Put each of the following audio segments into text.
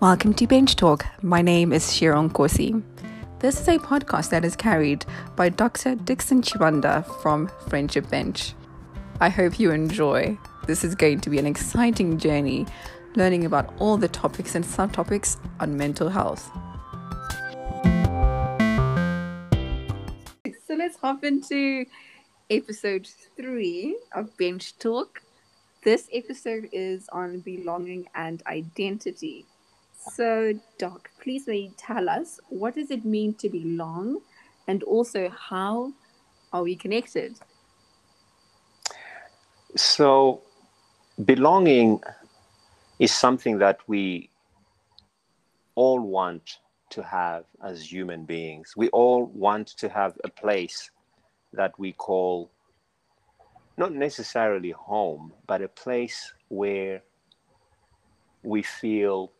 Welcome to Bench Talk. My name is Sharon Kosi. This is a podcast that is carried by Dr. Dixon Chibanda from Friendship Bench. I hope you enjoy. This is going to be an exciting journey learning about all the topics and subtopics on mental health. So let's hop into episode three of Bench Talk. This episode is on belonging and identity. So, Doc, please may you tell us what does it mean to belong and also how are we connected? So, belonging is something that we all want to have as human beings. We all want to have a place that we call not necessarily home, but a place where we feel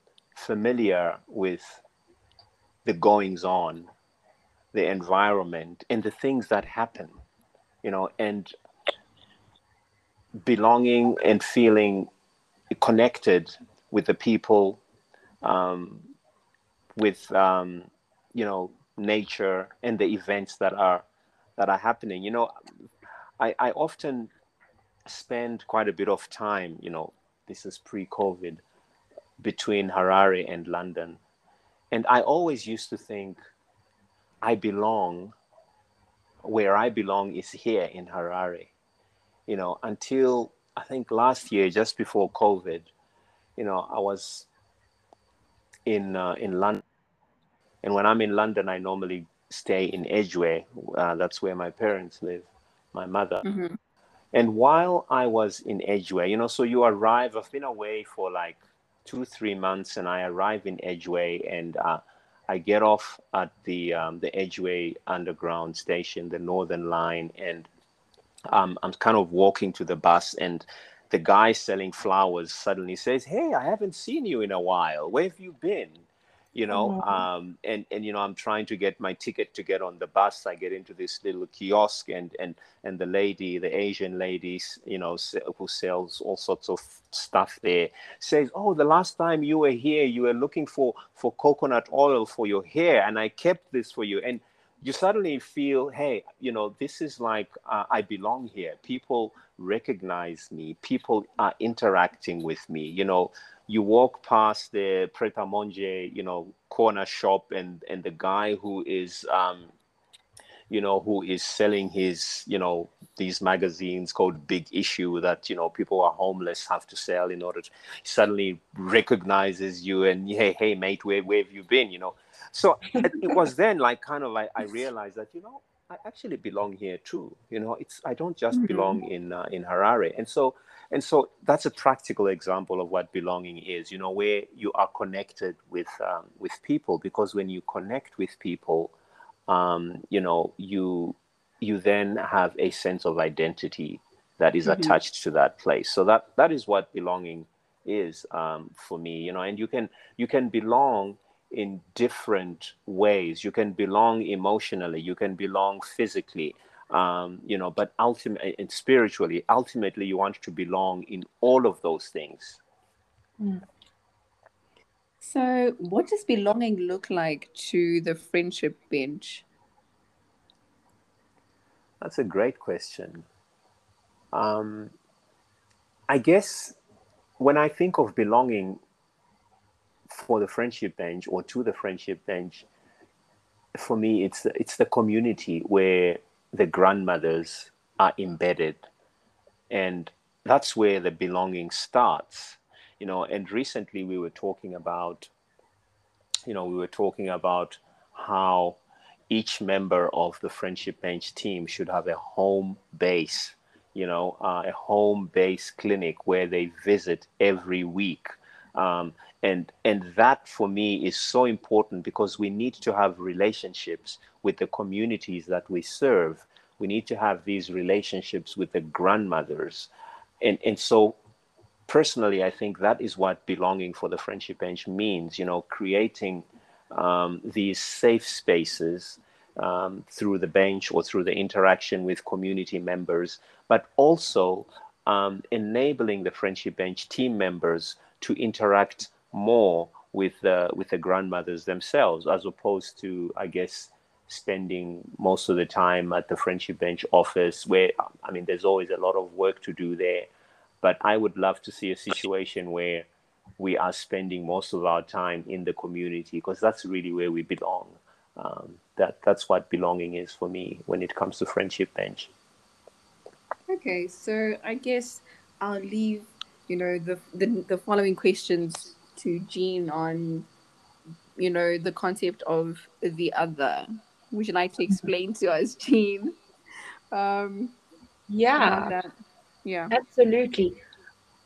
familiar with the goings on, the environment, and the things that happen, you know, and belonging and feeling connected with the people, um, with um, you know nature and the events that are that are happening. You know, I, I often spend quite a bit of time. You know, this is pre-COVID between Harare and London, and I always used to think I belong where I belong is here in Harare you know, until I think last year, just before COVID, you know, I was in uh, in London, and when I'm in London, I normally stay in Edgware. Uh, that's where my parents live, my mother. Mm-hmm. And while I was in Edgware, you know, so you arrive. I've been away for like two, three months, and I arrive in Edgware, and uh, I get off at the um, the Edgware Underground station, the Northern Line, and um, I'm kind of walking to the bus and the guy selling flowers suddenly says, Hey, I haven't seen you in a while. Where have you been? You know, mm-hmm. um, and, and, you know, I'm trying to get my ticket to get on the bus. I get into this little kiosk and, and, and the lady, the Asian lady, you know, who sells all sorts of stuff there says, Oh, the last time you were here, you were looking for, for coconut oil for your hair. And I kept this for you. And you suddenly feel, hey, you know, this is like uh, I belong here. People recognize me. People are interacting with me. You know, you walk past the Pret a Manger, you know, corner shop, and and the guy who is, um, you know, who is selling his, you know, these magazines called Big Issue that you know people who are homeless have to sell in order to suddenly recognizes you and hey, hey, mate, where where have you been? You know so it was then like kind of like I realized that you know I actually belong here too. You know, it's I don't just mm-hmm. belong in uh, in Harare, and so and so that's a practical example of what belonging is. You know, where you are connected with um, with people, because when you connect with people, um, you know, you you then have a sense of identity that is mm-hmm. attached to that place. So that that is what belonging is um, for me. You know, and you can you can belong in different ways. You can belong emotionally, you can belong physically, um, you know, but ultimately and spiritually, ultimately, you want to belong in all of those things. Mm. So, what does belonging look like to the friendship bench? That's a great question. Um, I guess when I think of belonging, for the friendship bench or to the friendship bench, for me, it's it's the community where the grandmothers are embedded, and that's where the belonging starts. You know, and recently we were talking about, you know, we were talking about how each member of the friendship bench team should have a home base you know, uh, a home base clinic where they visit every week. Um, and and that for me is so important because we need to have relationships with the communities that we serve we need to have these relationships with the grandmothers. And and so personally i think that is what belonging for the friendship bench means you know creating um, these safe spaces um, through the bench or through the interaction with community members but also um, enabling the friendship bench team members to interact more with with the grandmothers themselves, as opposed to I guess spending most of the time at the friendship bench office, where I mean there's always a lot of work to do there. But I would love to see a situation where we are spending most of our time in the community because that's really where we belong. Um, that that's what belonging is for me when it comes to friendship bench. Okay, so I guess I'll leave you know the the, the following questions to Jean on you know the concept of the other. Would you like to explain to us, Jean? Um, yeah, yeah, absolutely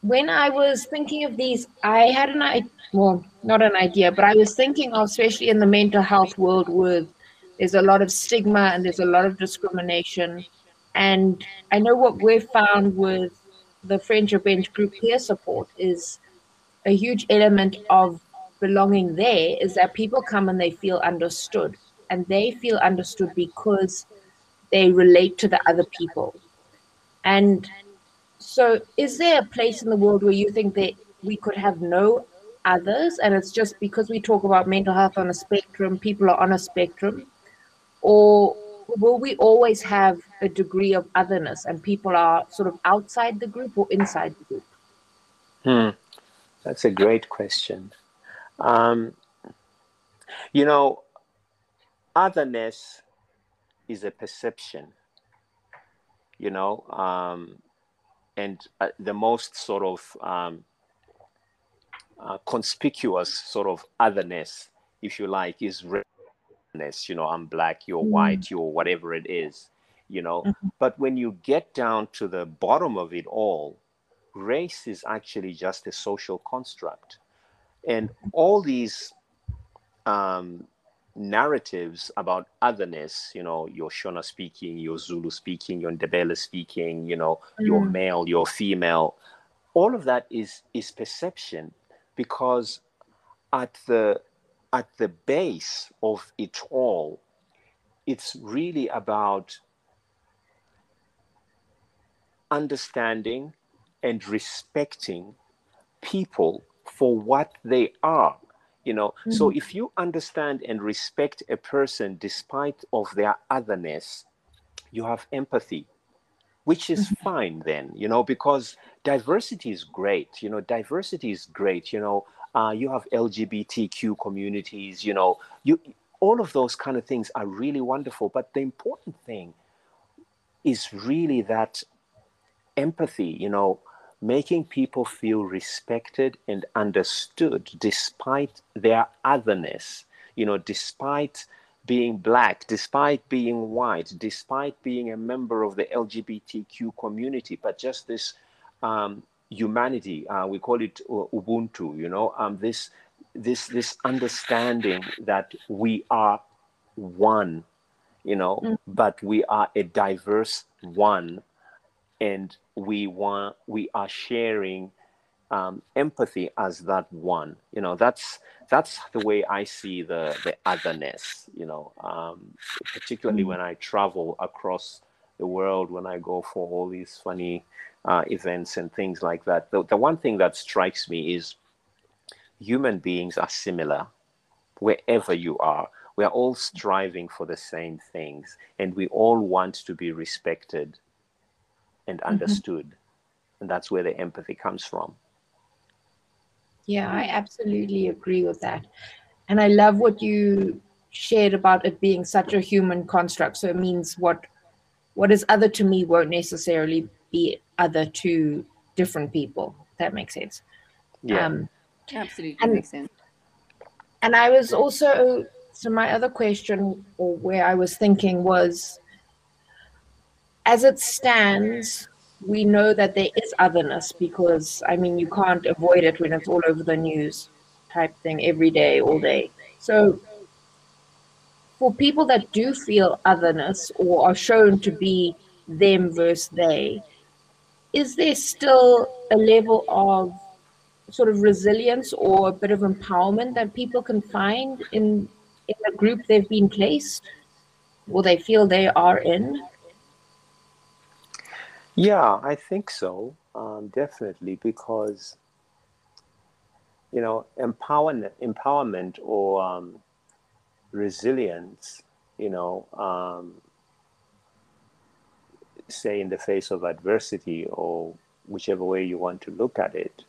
when I was thinking of these, I had an idea, well, not an idea, but I was thinking of, especially in the mental health world, with there's a lot of stigma and there's a lot of discrimination. And I know what we've found with the Friendship Bench group peer support is a huge element of belonging there is that people come and they feel understood. And they feel understood because they relate to the other people. And so, is there a place in the world where you think that we could have no others, and it's just because we talk about mental health on a spectrum, people are on a spectrum, or will we always have a degree of otherness, and people are sort of outside the group or inside the group? Hmm. That's a great question. Um, you know, otherness is a perception. You know, um, and uh, the most sort of um, uh, conspicuous sort of otherness, if you like, is redness. You know, I'm black, you're mm. white, you're whatever it is. You know, mm-hmm. but when you get down to the bottom of it all, race is actually just a social construct, and all these um, narratives about otherness, you know, you're Shona speaking, you're Zulu speaking, you're Ndebele speaking, you know, mm. you're male, you're female. All of that is is perception because at the at the base of it all, it's really about understanding and respecting people for what they are you know mm-hmm. so if you understand and respect a person despite of their otherness you have empathy which is mm-hmm. fine then you know because diversity is great you know diversity is great you know uh, you have lgbtq communities you know you all of those kind of things are really wonderful but the important thing is really that empathy you know making people feel respected and understood despite their otherness, you know, despite being black, despite being white, despite being a member of the LGBTQ community, but just this um, humanity, uh, we call it uh, Ubuntu, you know, um, this, this, this understanding that we are one, you know, mm. but we are a diverse one and we want we are sharing um, empathy as that one. You know that's that's the way i see the the otherness you know um, particularly mm. when i travel across the world when i go for all these funny uh, events and things like that. The, the one thing that strikes me is human beings are similar wherever you are. We are all striving for the same things and we all want to be respected and mm-hmm. understood. Mm-hmm. And that's where the empathy comes from. Yeah, I absolutely agree with that. And I love what you shared about it being such a human construct. So it means what what is other to me won't necessarily be other to different people. That makes sense. Yeah. Um, absolutely and, makes sense. And I was also so my other question or where I was thinking was as it stands, we know that there is otherness because, I mean, you can't avoid it when it's all over the news type thing every day, all day. So, for people that do feel otherness or are shown to be them versus they, is there still a level of sort of resilience or a bit of empowerment that people can find in in the group they've been placed or they feel they are in? Yeah, I think so. Um, definitely, because you know, empowerment, empowerment or um, resilience, you know, um, say in the face of adversity or whichever way you want to look at it,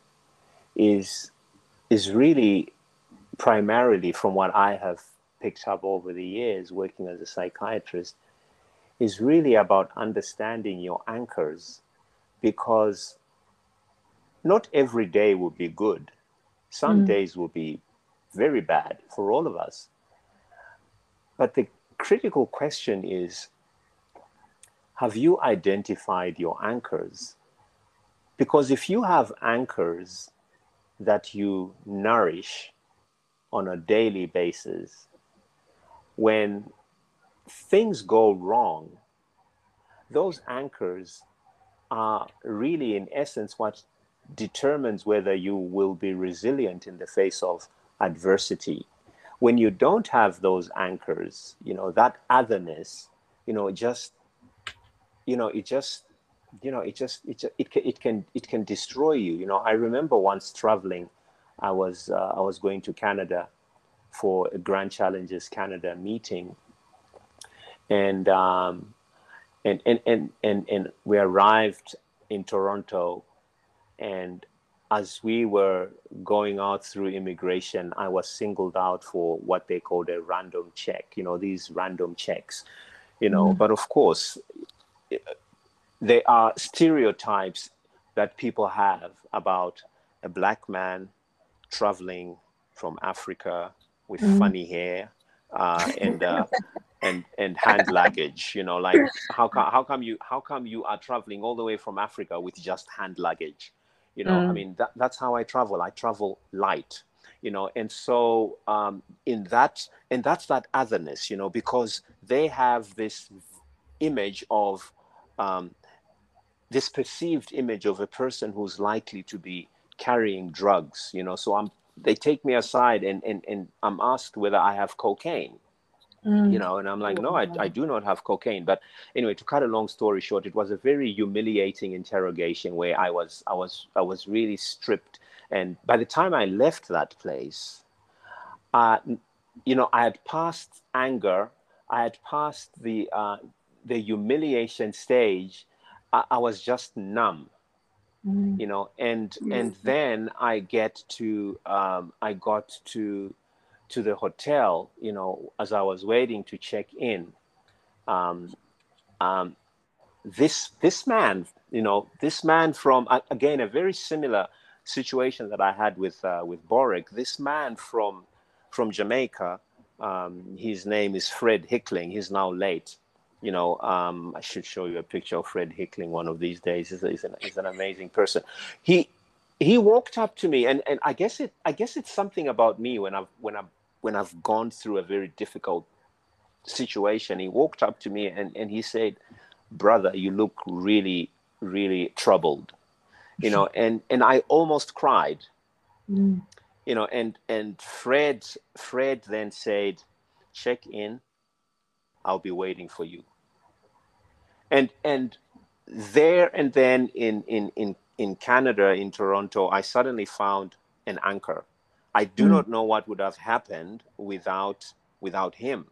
is is really primarily from what I have picked up over the years working as a psychiatrist is really about understanding your anchors because not every day will be good. Some mm. days will be very bad for all of us. But the critical question is have you identified your anchors? Because if you have anchors that you nourish on a daily basis, when things go wrong, those anchors are really, in essence, what determines whether you will be resilient in the face of adversity. When you don't have those anchors, you know, that otherness, you know, just, you know, it just, you know, it just, it, it, can, it can, it can destroy you. You know, I remember once traveling, I was, uh, I was going to Canada for a Grand Challenges Canada meeting. And, um, and, and, and, and, and we arrived in Toronto and as we were going out through immigration, I was singled out for what they called a random check, you know, these random checks, you know. Mm. But of course, there are stereotypes that people have about a black man traveling from Africa with mm. funny hair uh, and uh, and and hand luggage. You know, like how come how come you how come you are traveling all the way from Africa with just hand luggage? You know, mm. I mean, that, that's how I travel. I travel light, you know, and so um, in that, and that's that otherness, you know, because they have this image of um, this perceived image of a person who's likely to be carrying drugs, you know. So I'm, they take me aside and, and, and I'm asked whether I have cocaine Mm. You know, and I'm like, no, I, I do not have cocaine. But anyway, to cut a long story short, it was a very humiliating interrogation where I was, I was, I was really stripped. And by the time I left that place, uh, you know, I had passed anger, I had passed the uh, the humiliation stage. I, I was just numb. Mm. You know, and mm. and then I get to um, I got to to the hotel, you know, as I was waiting to check in, um, um, this this man, you know, this man from again a very similar situation that I had with uh, with Boric. This man from from Jamaica, um, his name is Fred Hickling. He's now late. You know, um, I should show you a picture of Fred Hickling one of these days. He's, he's, an, he's an amazing person. He he walked up to me and, and I guess it I guess it's something about me when I've when I've when I've gone through a very difficult situation. He walked up to me and, and he said, Brother, you look really, really troubled. You know, and and I almost cried. Mm. You know, and and Fred Fred then said, Check in, I'll be waiting for you. And and there and then in in in in Canada, in Toronto, I suddenly found an anchor. I do mm. not know what would have happened without without him.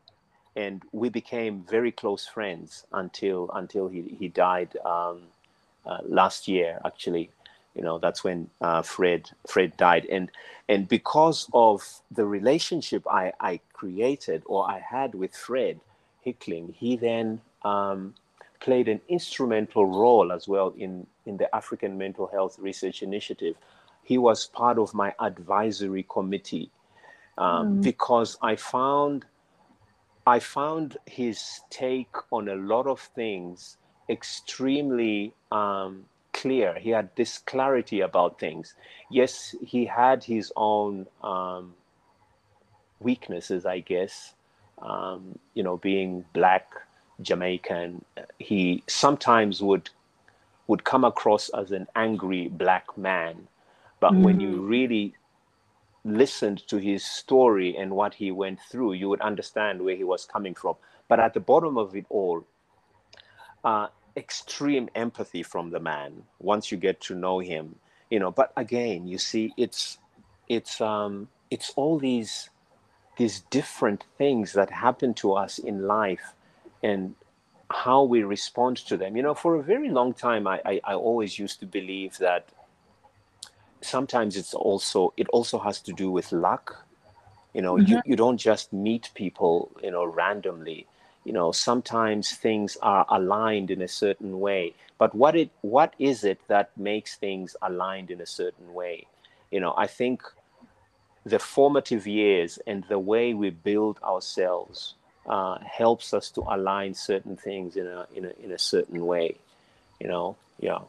And we became very close friends until until he, he died um, uh, last year. Actually, you know that's when uh, Fred Fred died, and and because of the relationship I, I created or I had with Fred Hickling, he then um, played an instrumental role as well in, in the African Mental Health Research Initiative. He was part of my advisory committee um, mm. because I found I found his take on a lot of things extremely um, clear. He had this clarity about things. Yes, he had his own um, weaknesses, I guess. Um, you know, being black, Jamaican, he sometimes would would come across as an angry black man. But mm. when you mm. really listened to his story and what he went through, you would understand where he was coming from. But at the bottom of it all, uh, extreme empathy from the man once you get to know him, you know. But again, you see, it's it's um, it's all these these different things that happen to us in life, and how we respond to them. You know, for a very long time, I, I, I always used to believe that sometimes it's also it also has to do with luck. You know, Mm-hmm. you, you don't just meet people, you know, randomly. You know, sometimes things are aligned in a certain way. But what it what is it that makes things aligned in a certain way? You know, I think the formative years and the way we build ourselves uh, helps us to align certain things in a in a in a certain way. You know, yeah.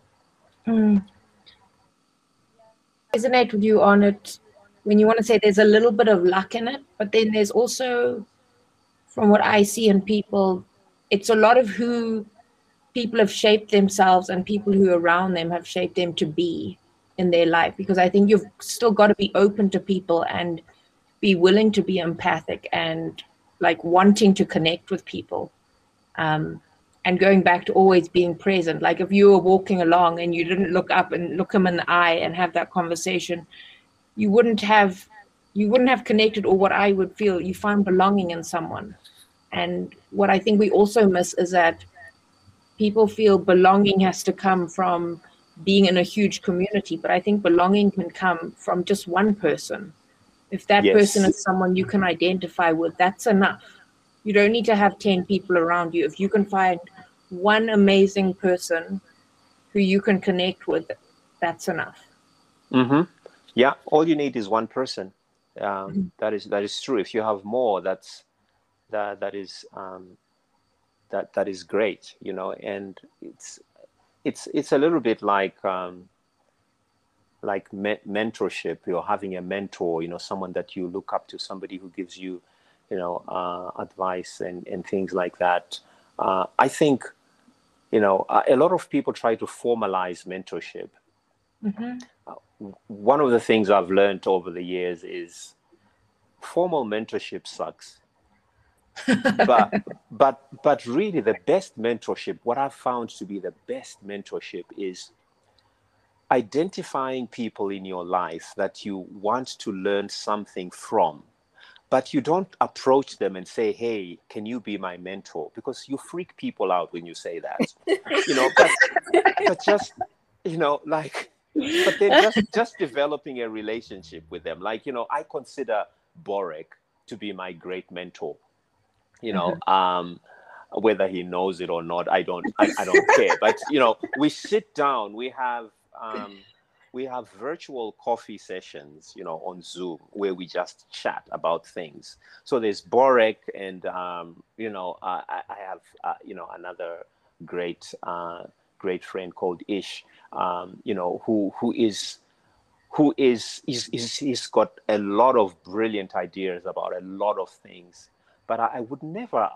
Mm. Resonate with you on it when you want to say there's a little bit of luck in it, but then there's also, from what I see in people, it's a lot of who people have shaped themselves and people who are around them have shaped them to be in their life. Because I think you've still got to be open to people and be willing to be empathic and like wanting to connect with people. Um, and going back to always being present. Like if you were walking along and you didn't look up and look them in the eye and have that conversation, you wouldn't have you wouldn't have connected or what I would feel you find belonging in someone. And what I think we also miss is that people feel belonging has to come from being in a huge community, but I think belonging can come from just one person. If that Yes. person is someone you can identify with, that's enough. You don't need to have 10 people around you. If you can find one amazing person who you can connect with, that's enough. hmm Yeah, all you need is one person. Um, Mhm. that is that is true. If you have more, that's that that is um, that that is great. You know, and it's it's it's a little bit like um, like me- mentorship. You're having a mentor. You know, someone that you look up to, somebody who gives you, you know, uh, advice and and things like that. Uh, I think, you know, a lot of people try to formalize mentorship hmm one of the things I've learned over the years is formal mentorship sucks. but but but really the best mentorship, what I've found to be the best mentorship is identifying people in your life that you want to learn something from. But you don't approach them and say, "Hey, can you be my mentor?" Because you freak people out when you say that. you know, but but just you know, like but then just just developing a relationship with them like you know i consider borek to be my great mentor you know um whether he knows it or not i don't I, I don't care but you know we sit down we have um we have virtual coffee sessions you know on zoom where we just chat about things so there's borek and um you know uh, I, I have uh, you know another great uh great friend called ish um, you know, who who is who is he's, he's, he's got a lot of brilliant ideas about a lot of things. But I, I would never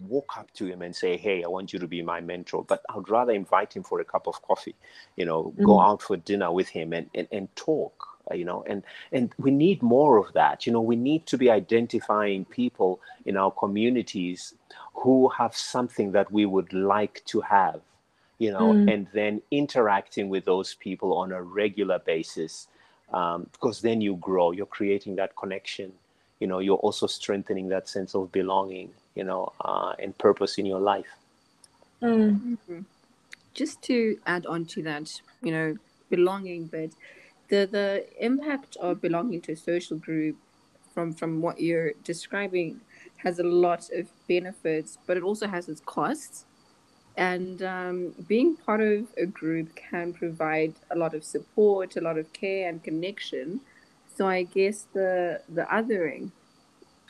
walk up to him and say, "Hey, I want you to be my mentor." But I'd rather invite him for a cup of coffee, you know, go Mm. out for dinner with him and and, and talk. You know, and and we need more of that. You know, we need to be identifying people in our communities who have something that we would like to have you know, Mm. and then interacting with those people on a regular basis, um, because then you grow. You're creating that connection. You know, you're also strengthening that sense of belonging. You know, uh, and purpose in your life. Mm. just to add on to that, you know, belonging, but the the impact of belonging to a social group from from what you're describing has a lot of benefits, but it also has its costs. And um, being part of a group can provide a lot of support, a lot of care and connection. So I guess the the othering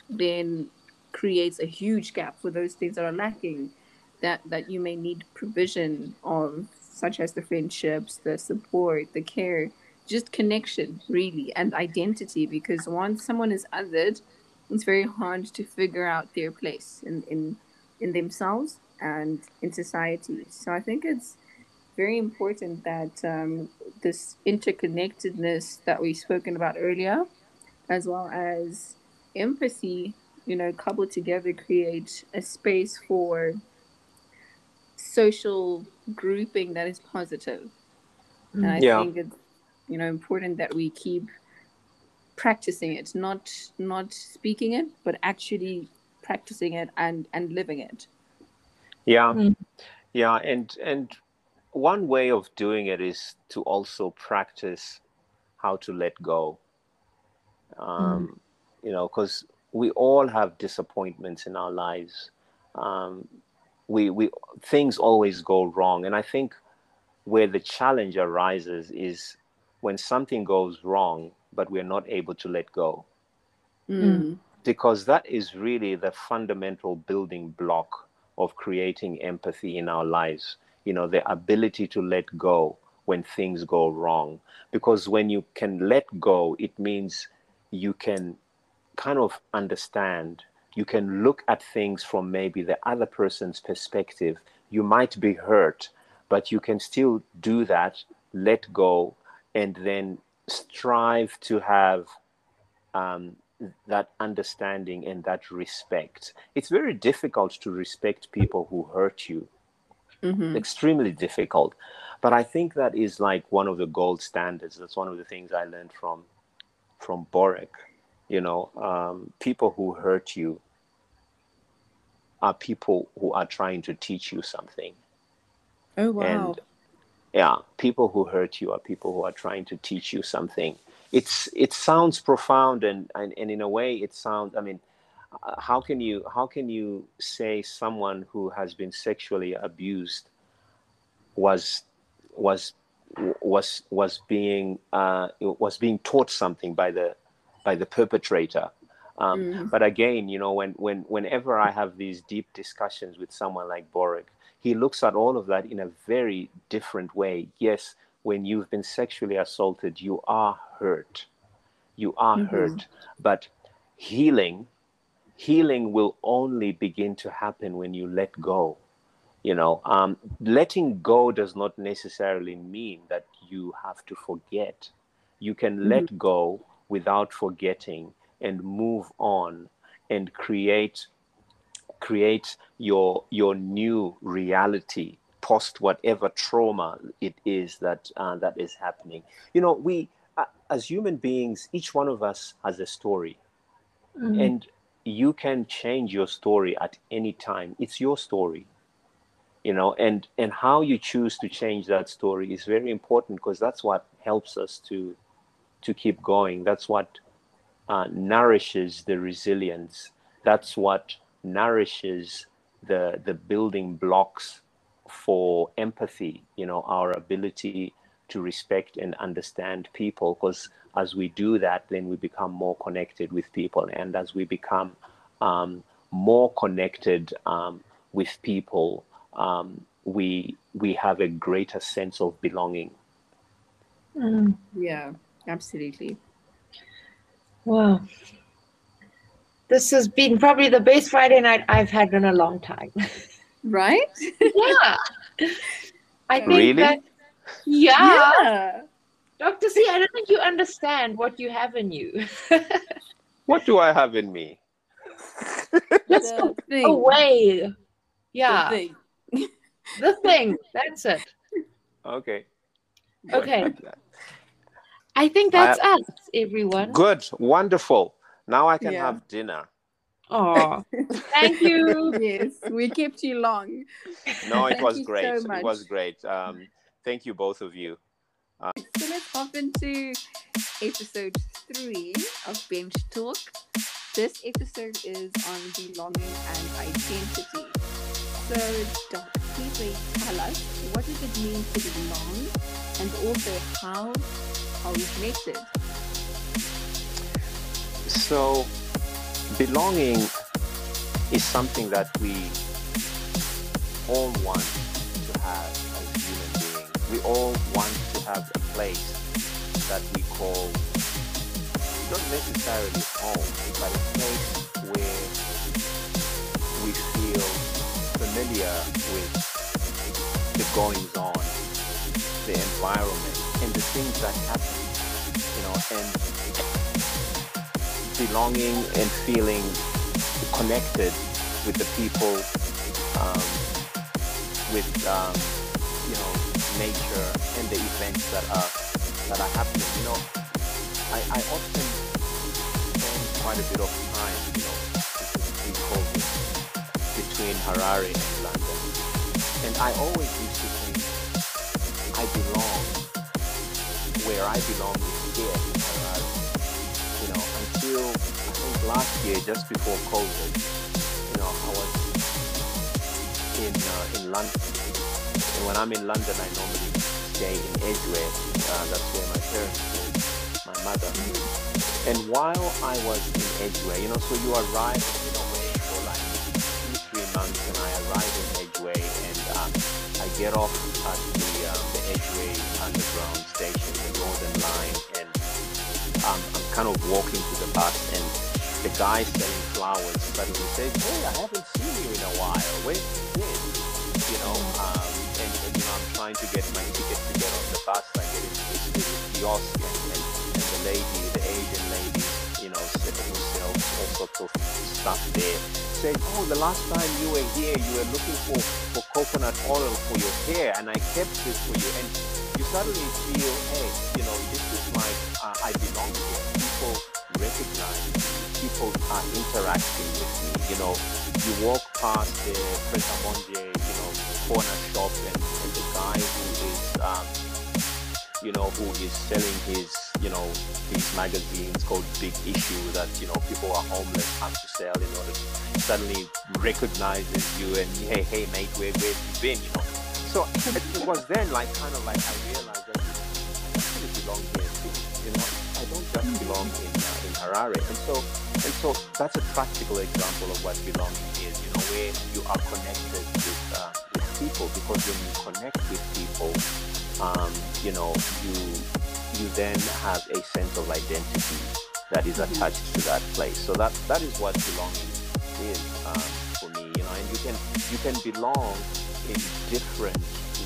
then creates a huge gap for those things that are lacking that that you may need provision of such as the friendships the support the care just connection really and identity because once someone is othered it's very hard to figure out their place in in in themselves and in society. So i think it's very important that um, this interconnectedness that we've spoken about earlier as well as empathy you know coupled together create a space for social grouping that is positive positive. and i Yeah. think it's you know important that we keep practicing it, not not speaking it, but actually practicing it and and living it. Yeah, Mm. yeah, and and one way of doing it is to also practice how to let go. Um, You know, because we all have disappointments in our lives. Um, we we things always go wrong, and I think where the challenge arises is when something goes wrong, but we're not able to let go Mm. because that is really the fundamental building block of creating empathy in our lives you know the ability to let go when things go wrong. Because when you can let go it means you can kind of understand you can look at things from maybe the other person's perspective. You might be hurt but you can still do that let go and then strive to have um, that understanding and that respect. It's very difficult to respect people who hurt you, Mhm. extremely difficult. But I think that is like one of the gold standards. That's one of the things I learned from from Boric. You know, um, people who hurt you are people who are trying to teach you something. Oh wow. And yeah, people who hurt you are people who are trying to teach you something. It's it sounds profound and and, and in a way it sounds. I mean, how can you how can you say someone who has been sexually abused was was was was being uh, was being taught something by the by the perpetrator um, Mm. but again you know when when whenever i have these deep discussions with someone like boric he looks at all of that in a very different way yes when you've been sexually assaulted you are hurt you are Mhm. hurt but healing healing will only begin to happen when you let go you know? Um, letting go does not necessarily mean that you have to forget. You can let go without forgetting and move on and create create your your new reality post whatever trauma it is that uh, that is happening. You know we uh, as human beings each one of us has a story. Mm. and you can change your story at any time. It's your story you know and and how you choose to change that story is very important because that's what helps us to to keep going. That's what uh, nourishes the resilience. That's what nourishes the the building blocks for empathy you know our ability to respect and understand people because as we do that then we become more connected with people and as we become um, more connected um, with people um, we we have a greater sense of belonging Mm. Yeah, absolutely. Wow. This has been probably the best Friday night I've had in a long time. Right? yeah. I think Really? that yeah. Yeah. Dr. C, I don't think you understand what you have in you. what do i have in me Just The thing. a way. The thing. The thing. That's it. okay Okay. I think that's us, everyone. good wonderful now i can Yeah. have dinner Oh, thank you. yes, we kept you long. no it Thank was you so great it was great um, thank you both of you So let's hop into episode three of Bench Talk. This episode is on belonging and identity. So, Doc, please tell us what does it mean to belong and also how are we connected? So, belonging is something that we all want to have as human beings. We all want to have a place that we call not necessarily home, but a place where we feel familiar with the goings on, the environment, and the things that happen. You know, and belonging and feeling connected with the people, um, with um, nature and the events that are that are happening. You know, I, I often spend quite a bit of time, you know, between COVID, between Harare and London. And I always used to think I belong where I belong is here in Harare. You know, until I think last year, just before COVID, you know, I was in uh, in London. And when I'm in London, I normally stay in Edgware. Uh, that's where my parents live, my mother. And while I was in Edgware, you know, so you arrive, you away for like two, three months, and I arrive in Edgware, and um, I get off at the um, the Underground station, the Northern Line, and um, I'm kind of walking to the bus, and the guy selling flowers suddenly says, "Hey, I haven't seen you in a while. Where trying to get my ticket to get on the bus. I get this kiosk, and, and, and the lady, the Asian lady, you know, s- who sells all sorts of stuff there, said, "Oh, the last time you were here, you were looking for for coconut oil for your hair, and I kept this for you." And you suddenly feel, hey, you know, this is my, uh, I belong here. People recognize. People are interacting with me. You know, you walk past the Pret a Manger, you know, corner shop, and, um, you know, who is selling his, you know, these magazines called Big Issue that, you know, people are homeless have to sell in order to suddenly recognizes you and, hey, hey, mate, where, where you been, you know? So it, was then like kind of like I realized that I belong here too. You know, I don't just belong in uh, in Harare, and so and so that's a practical example of what belonging is. You know, where you are connected with uh, with people because when you connect with people, um, you know, you you then have a sense of identity that is attached to that place. So that that is what belonging is um, for me. You know, and you can you can belong in different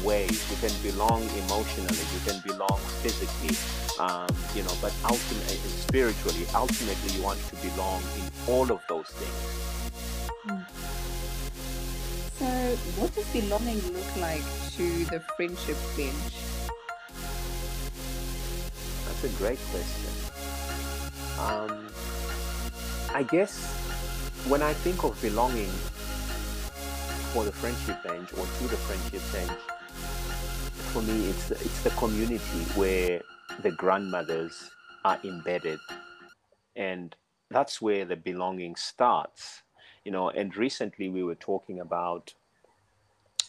ways. You can belong emotionally, you can belong physically, um, you know, but ultimately, spiritually, ultimately, you want to belong in all of those things. So, what does belonging look like to the friendship bench? That's a great question. Um, I guess when I think of belonging for the friendship bench or to the friendship bench, for me, it's it's the community where the grandmothers are embedded, and that's where the belonging starts. You know, and recently we were talking about,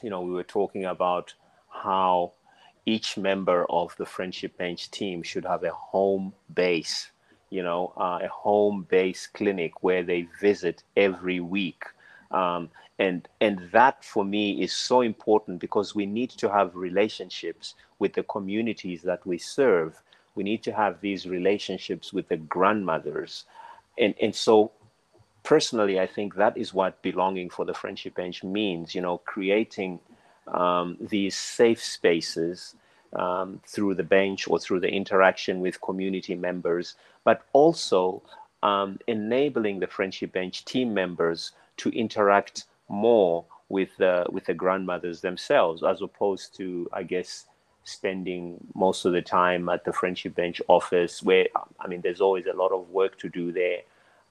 you know, we were talking about how each member of the friendship bench team should have a home base you know uh, a home base clinic where they visit every week. Um, and and that for me is so important because we need to have relationships with the communities that we serve. We need to have these relationships with the grandmothers. And and so personally i think that is what belonging for the friendship bench means you know creating um, these safe spaces um, through the bench or through the interaction with community members, but also um, enabling the friendship bench team members to interact more with the with the grandmothers themselves, as opposed to, I guess, spending most of the time at the friendship bench office, where I mean, there's always a lot of work to do there.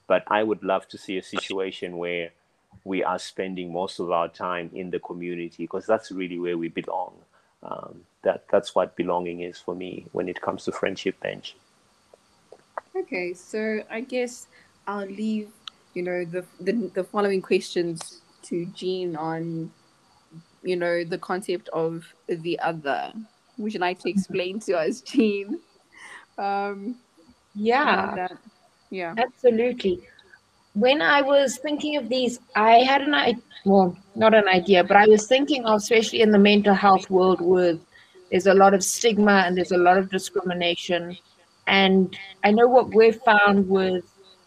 But I would love to see a situation where we are spending most of our time in the community because that's really where we belong. Um, that that's what belonging is for me when it comes to friendship bench. Okay, so I guess I'll leave, you know, the the, the following questions to Jean on, you know, the concept of the other. Would you like to explain to us, Jean? Um, Yeah. Yeah. Absolutely. When I was thinking of these, I had an idea, well, not an idea, but I was thinking of, especially in the mental health world, with there's a lot of stigma and there's a lot of discrimination. And I know what we've found with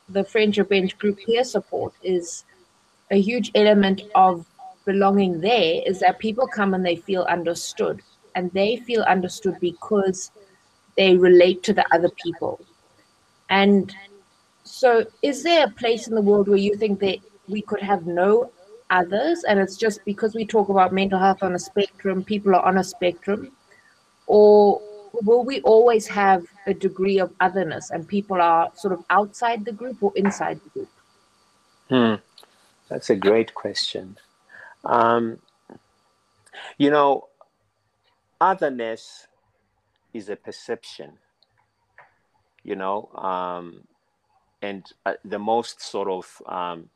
the Friendship Bench group peer support is a huge element of belonging there is that people come and they feel understood. And they feel understood because they relate to the other people. And so, is there a place in the world where you think that we could have no others, and it's just because we talk about mental health on a spectrum, people are on a spectrum, or will we always have a degree of otherness and people are sort of outside the group or inside the group? Hmm. That's a great question. Um, you know, otherness is a perception, you know, um, and uh, the most sort of um,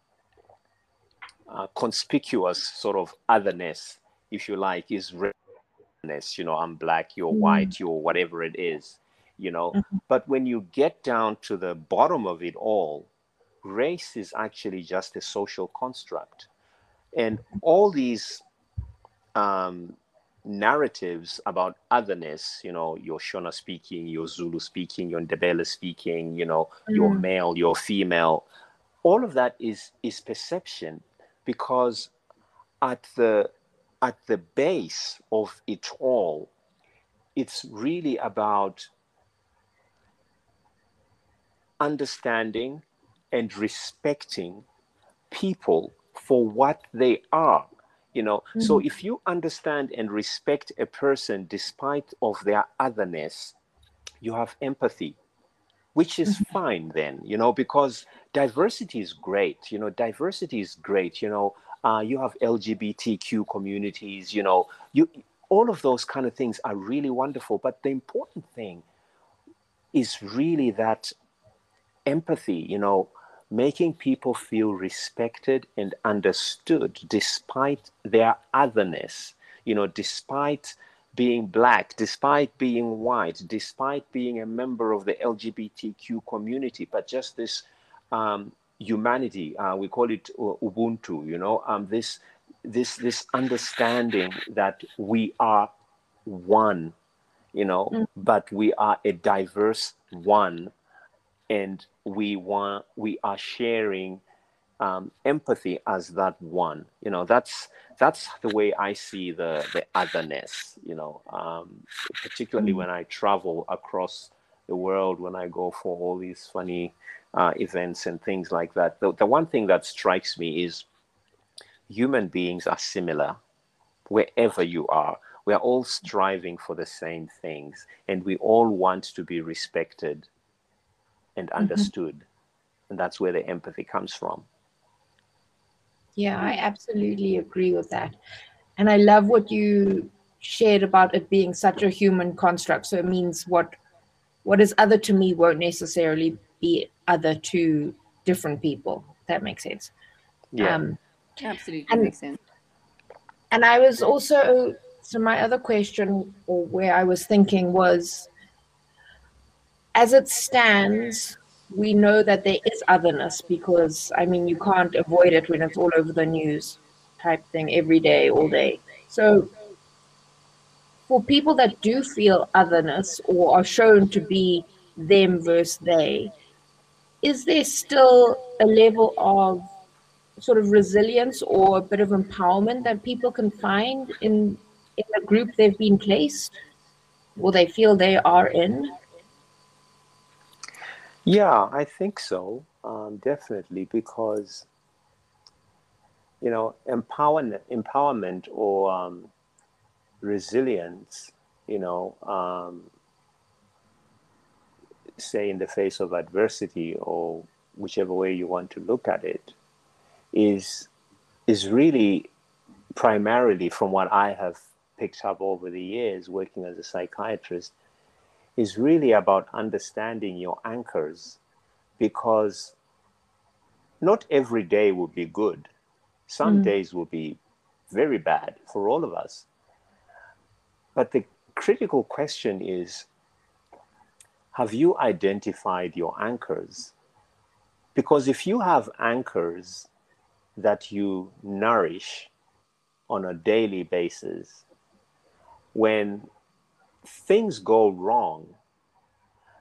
uh, conspicuous sort of otherness, if you like, is redness. You know, I'm black, you're Mm. white, you're whatever it is, you know. Mhm. But when you get down to the bottom of it all, race is actually just a social construct. And all these um, narratives about otherness, you know, you're Shona speaking, you're Zulu speaking, you're Ndebele speaking, you know, Mm. male, you're female, all of that is is perception because at the at the base of it all, it's really about understanding and respecting people for what they are you know? So if you understand and respect a person despite of their otherness you have empathy which is fine then you know because diversity is great you know diversity is great you know uh, you have lgbtq communities you know you all of those kind of things are really wonderful but the important thing is really that empathy you know making people feel respected and understood despite their otherness you know despite being black despite being white despite being a member of the lgbtq community but just this um, humanity uh, we call it uh, ubuntu you know um, this this this understanding that we are one you know Mm. but we are a diverse one and we want we are sharing um, empathy as that one. You know that's that's the way i see the the otherness you know um, particularly Mm. when i travel across the world when i go for all these funny uh, events and things like that. The, the one thing that strikes me is human beings are similar wherever you are. We are all striving for the same things and we all want to be respected and understood and that's where the empathy comes from Yeah, I absolutely agree with that. And I love what you shared about it being such a human construct. So it means what what is other to me won't necessarily be other to different people. That makes sense. yeah Um, Absolutely And- makes sense. and I was also so my other question or where I was thinking was as it stands, we know that there is otherness because I mean you can't avoid it when it's all over the news type thing every day, all day. So for people that do feel otherness or are shown to be them versus they, is there still a level of sort of resilience or a bit of empowerment that people can find in in the group they've been placed or they feel they are in? Yeah i think so um, definitely because you know empowerment empowerment or um, resilience you know um, say in the face of adversity or whichever way you want to look at it is is really primarily from what I have picked up over the years working as a psychiatrist is really about understanding your anchors because not every day will be good. Some Mm. days will be very bad for all of us. But the critical question is have you identified your anchors? Because if you have anchors that you nourish on a daily basis, when things go wrong,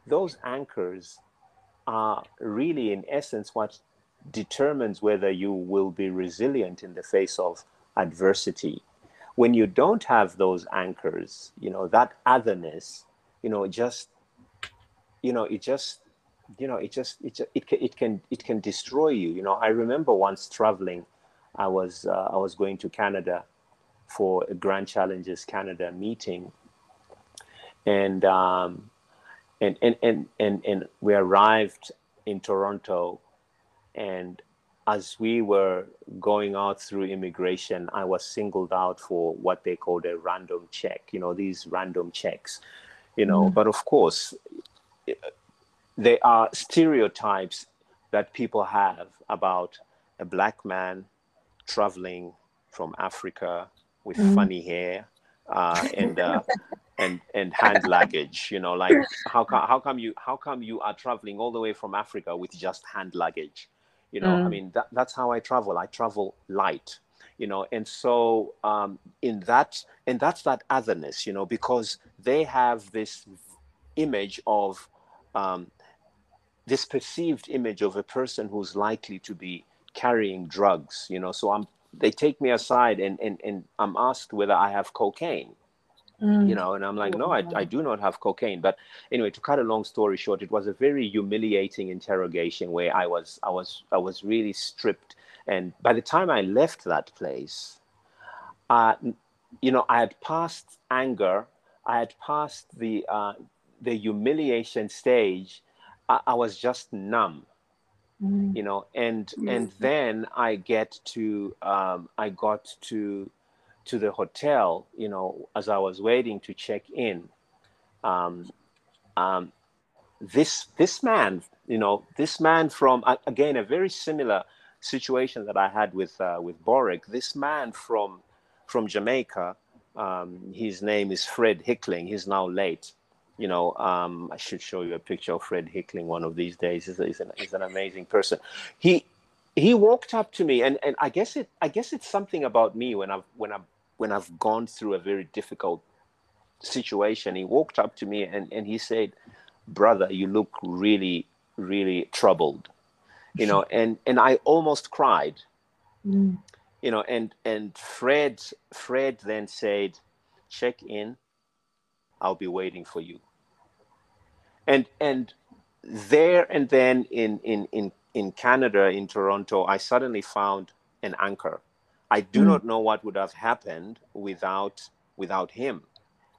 those anchors are really, in essence, what determines whether you will be resilient in the face of adversity. When you don't have those anchors, you know, that otherness, you know, just, you know, it just, you know, it just, it, ju- it, can, it can, it can destroy you. You know, I remember once traveling, I was, uh, I was going to Canada for a Grand Challenges Canada meeting. And um, and, and and and and we arrived in Toronto, and as we were going out through immigration, I was singled out for what they called a random check. You know, these random checks. You know, Mm. but of course, there are stereotypes that people have about a black man traveling from Africa with Mm. funny hair uh, and uh, and and hand luggage. You know, like how come how come you how come you are traveling all the way from Africa with just hand luggage? You know, I Mm. mean that, that's how I travel. I travel light. You know, and so um, in that and that's that otherness. You know, because they have this image of um, this perceived image of a person who's likely to be carrying drugs you know so i'm they take me aside and and, and i'm asked whether i have cocaine Mm. you know and i'm like no I, I do not have cocaine but anyway to cut a long story short it was a very humiliating interrogation where i was i was i was really stripped and by the time i left that place uh, you know i had passed anger i had passed the uh, the humiliation stage I, I was just numb Mm. you know and Yes. and then i get to um, i got to to the hotel you know as i was waiting to check in um, um, this this man you know this man from again a very similar situation that i had with uh, with boric this man from from jamaica um, his name is fred hickling he's now late you know, um, I should show you a picture of Fred Hickling one of these days. He's, he's, an, he's an amazing person. He he walked up to me, and, and I guess it I guess it's something about me when I've when I've when I've gone through a very difficult situation. He walked up to me and, and he said, "Brother, you look really really troubled," you know, and and I almost cried Mm. you know and and fred fred then said check in i'll be waiting for you and and there and then in in in in canada in toronto i suddenly found an anchor i do Mm. not know what would have happened without without him.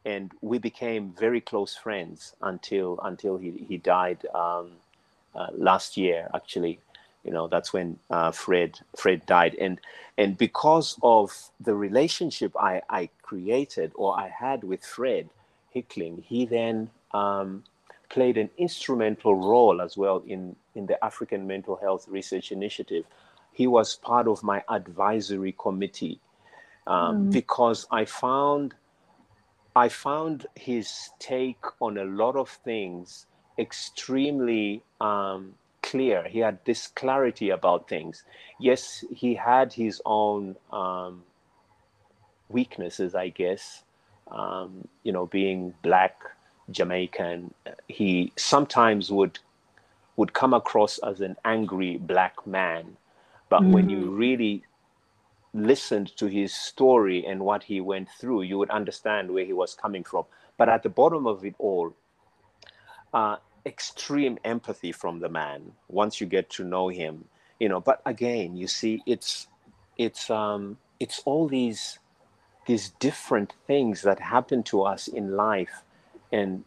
And we became very close friends until until he, he died um, uh, last year actually. You know that's when uh, fred fred died. And and because of the relationship i i created or i had with fred hickling he then um, played an instrumental role as well in in the african mental health research initiative he was part of my advisory committee um, Mm. because i found I found his take on a lot of things extremely um, clear. He had this clarity about things. Yes, he had his own um, weaknesses, I guess. Um, you know, being black, Jamaican, he sometimes would would come across as an angry black man. But when you really listened to his story and what he went through, you would understand where he was coming from. But at the bottom of it all, uh, extreme empathy from the man once you get to know him, you know. But again, you see, it's it's um, it's all these these different things that happen to us in life, and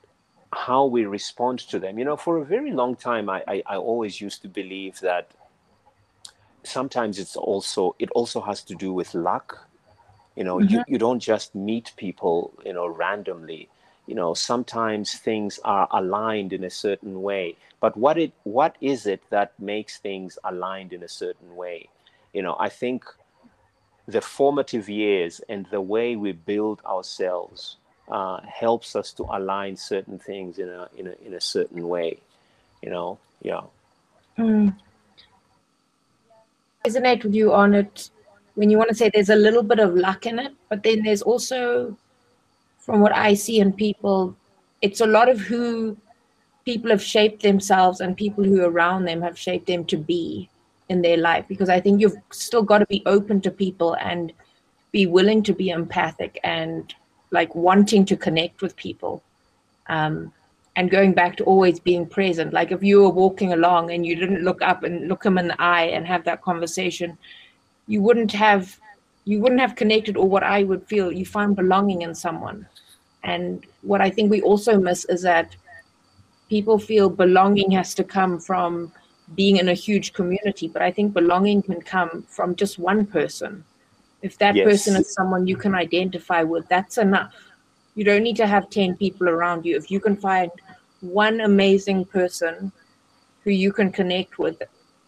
how we respond to them. You know, for a very long time, I I, I always used to believe that sometimes it's also it also has to do with luck. You know you, you don't just meet people you know randomly. You know sometimes things are aligned in a certain way. But what it what is it that makes things aligned in a certain way? You know i think the formative years and the way we build ourselves uh, helps us to align certain things in a in a in a certain way. You know yeah. Mm. Resonate with you on it when you want to say there's a little bit of luck in it, but then there's also, from what I see in people, it's a lot of who people have shaped themselves and people who are around them have shaped them to be in their life. Because I think you've still got to be open to people and be willing to be empathic and like wanting to connect with people. Um, and going back to always being present. Like if you were walking along and you didn't look up and look him in the eye and have that conversation, you wouldn't have you wouldn't have connected or what I would feel you find belonging in someone. And what I think we also miss is that people feel belonging has to come from being in a huge community, but I think belonging can come from just one person. If that Yes. person is someone you can identify with, that's enough. You don't need to have 10 people around you. If you can find one amazing person who you can connect with,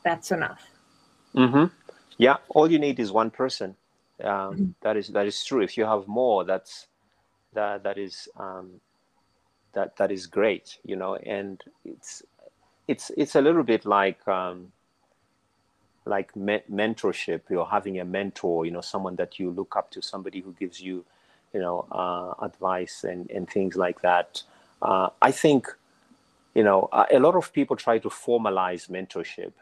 that's enough. hmm Yeah, all you need is one person. Um, that is that is true. If you have more, that's that that is um, that that is great. You know, and it's it's it's a little bit like um, like me- mentorship. You're having a mentor. You know, someone that you look up to, somebody who gives you, you know, uh, advice and and things like that. Uh, I think, you know, a a lot of people try to formalize mentorship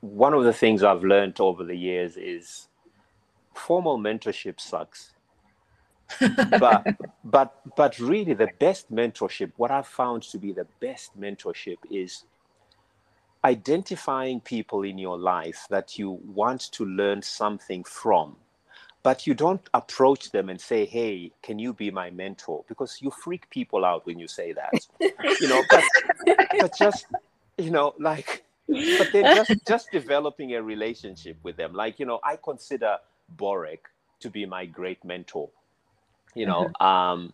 one of the things I've learned over the years is formal mentorship sucks. but but but really the best mentorship, what I've found to be the best mentorship is identifying people in your life that you want to learn something from. But you don't approach them and say, "Hey, can you be my mentor?" Because you freak people out when you say that, you know. But but just you know, like but they're just just developing a relationship with them like you know i consider borek to be my great mentor you know um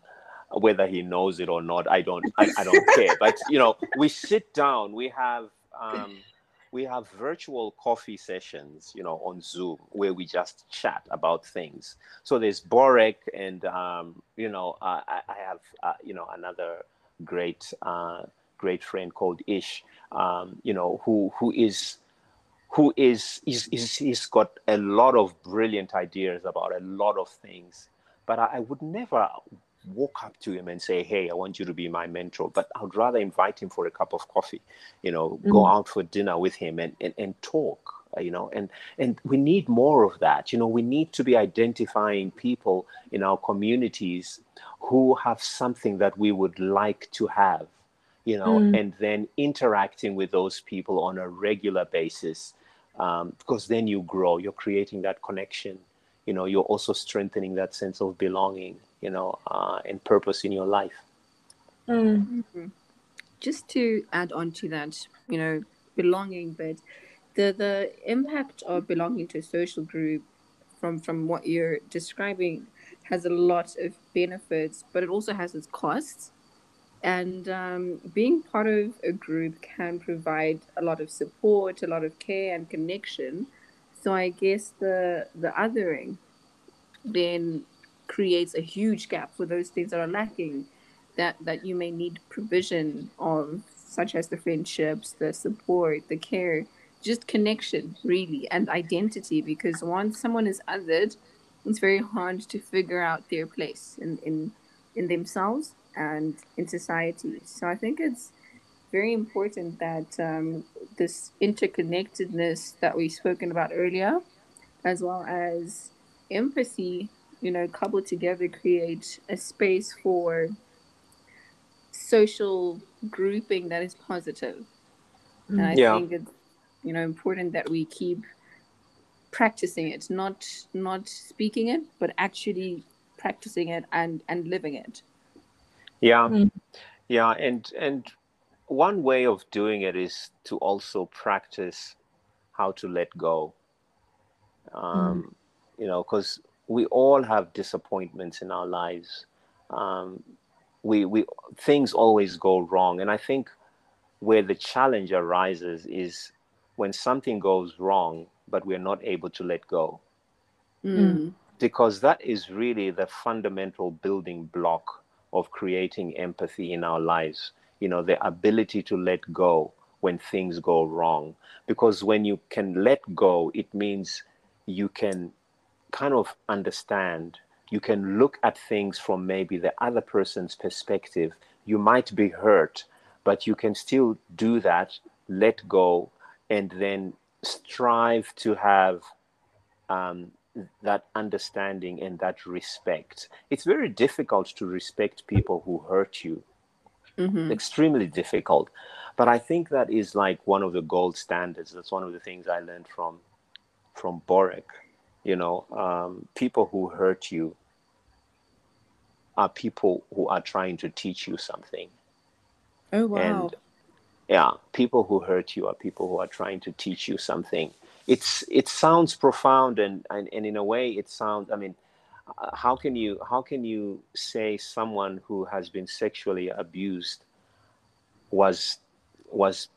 whether he knows it or not i don't I, I don't care but you know we sit down we have um we have virtual coffee sessions you know on zoom where we just chat about things so there's borek and um you know uh, I, I have uh, you know another great uh great friend called ish um, you know, who who is who is he's, he's, he's got a lot of brilliant ideas about a lot of things. But I would never walk up to him and say, "Hey, I want you to be my mentor." But I'd rather invite him for a cup of coffee, you know, go out for dinner with him and and, and talk. uh, You know, and and we need more of that. You know, we need to be identifying people in our communities who have something that we would like to have you know, and then interacting with those people on a regular basis, um, because then you grow. You're creating that connection. You know, you're also strengthening that sense of belonging. You know, uh, and purpose in your life. just to add on to that, you know, belonging, but the the impact of belonging to a social group from from what you're describing has a lot of benefits, but it also has its costs. And um, being part of a group can provide a lot of support, a lot of care and connection. So I guess the the othering then creates a huge gap for those things that are lacking that that you may need provision of such as the friendships the support the care just connection really and identity because once someone is othered it's very hard to figure out their place in in, in themselves and in society. So i think it's very important that um, this interconnectedness that we've spoken about earlier as well as empathy you know coupled together create a space for social grouping that is positive positive. and i Yeah. think it's you know important that we keep practicing it not not speaking it but actually practicing it and and living it Yeah, Mm. yeah, and and one way of doing it is to also practice how to let go. Um, You know, because we all have disappointments in our lives. Um, we we things always go wrong, and I think where the challenge arises is when something goes wrong, but we're not able to let go Mm. because that is really the fundamental building block of creating empathy in our lives you know the ability to let go when things go wrong because when you can let go it means you can kind of understand you can look at things from maybe the other person's perspective you might be hurt but you can still do that let go and then strive to have um, that understanding and that respect. It's very difficult to respect people who hurt you, Mhm. extremely difficult. But I think that is like one of the gold standards. That's one of the things I learned from from Borek. You know, um, people who hurt you, are people who are trying to teach you something. Oh wow. And yeah, people who hurt you are people who are trying to teach you something. It's it sounds profound and and, and in a way it sounds. I mean, uh, how can you how can you say someone who has been sexually abused was was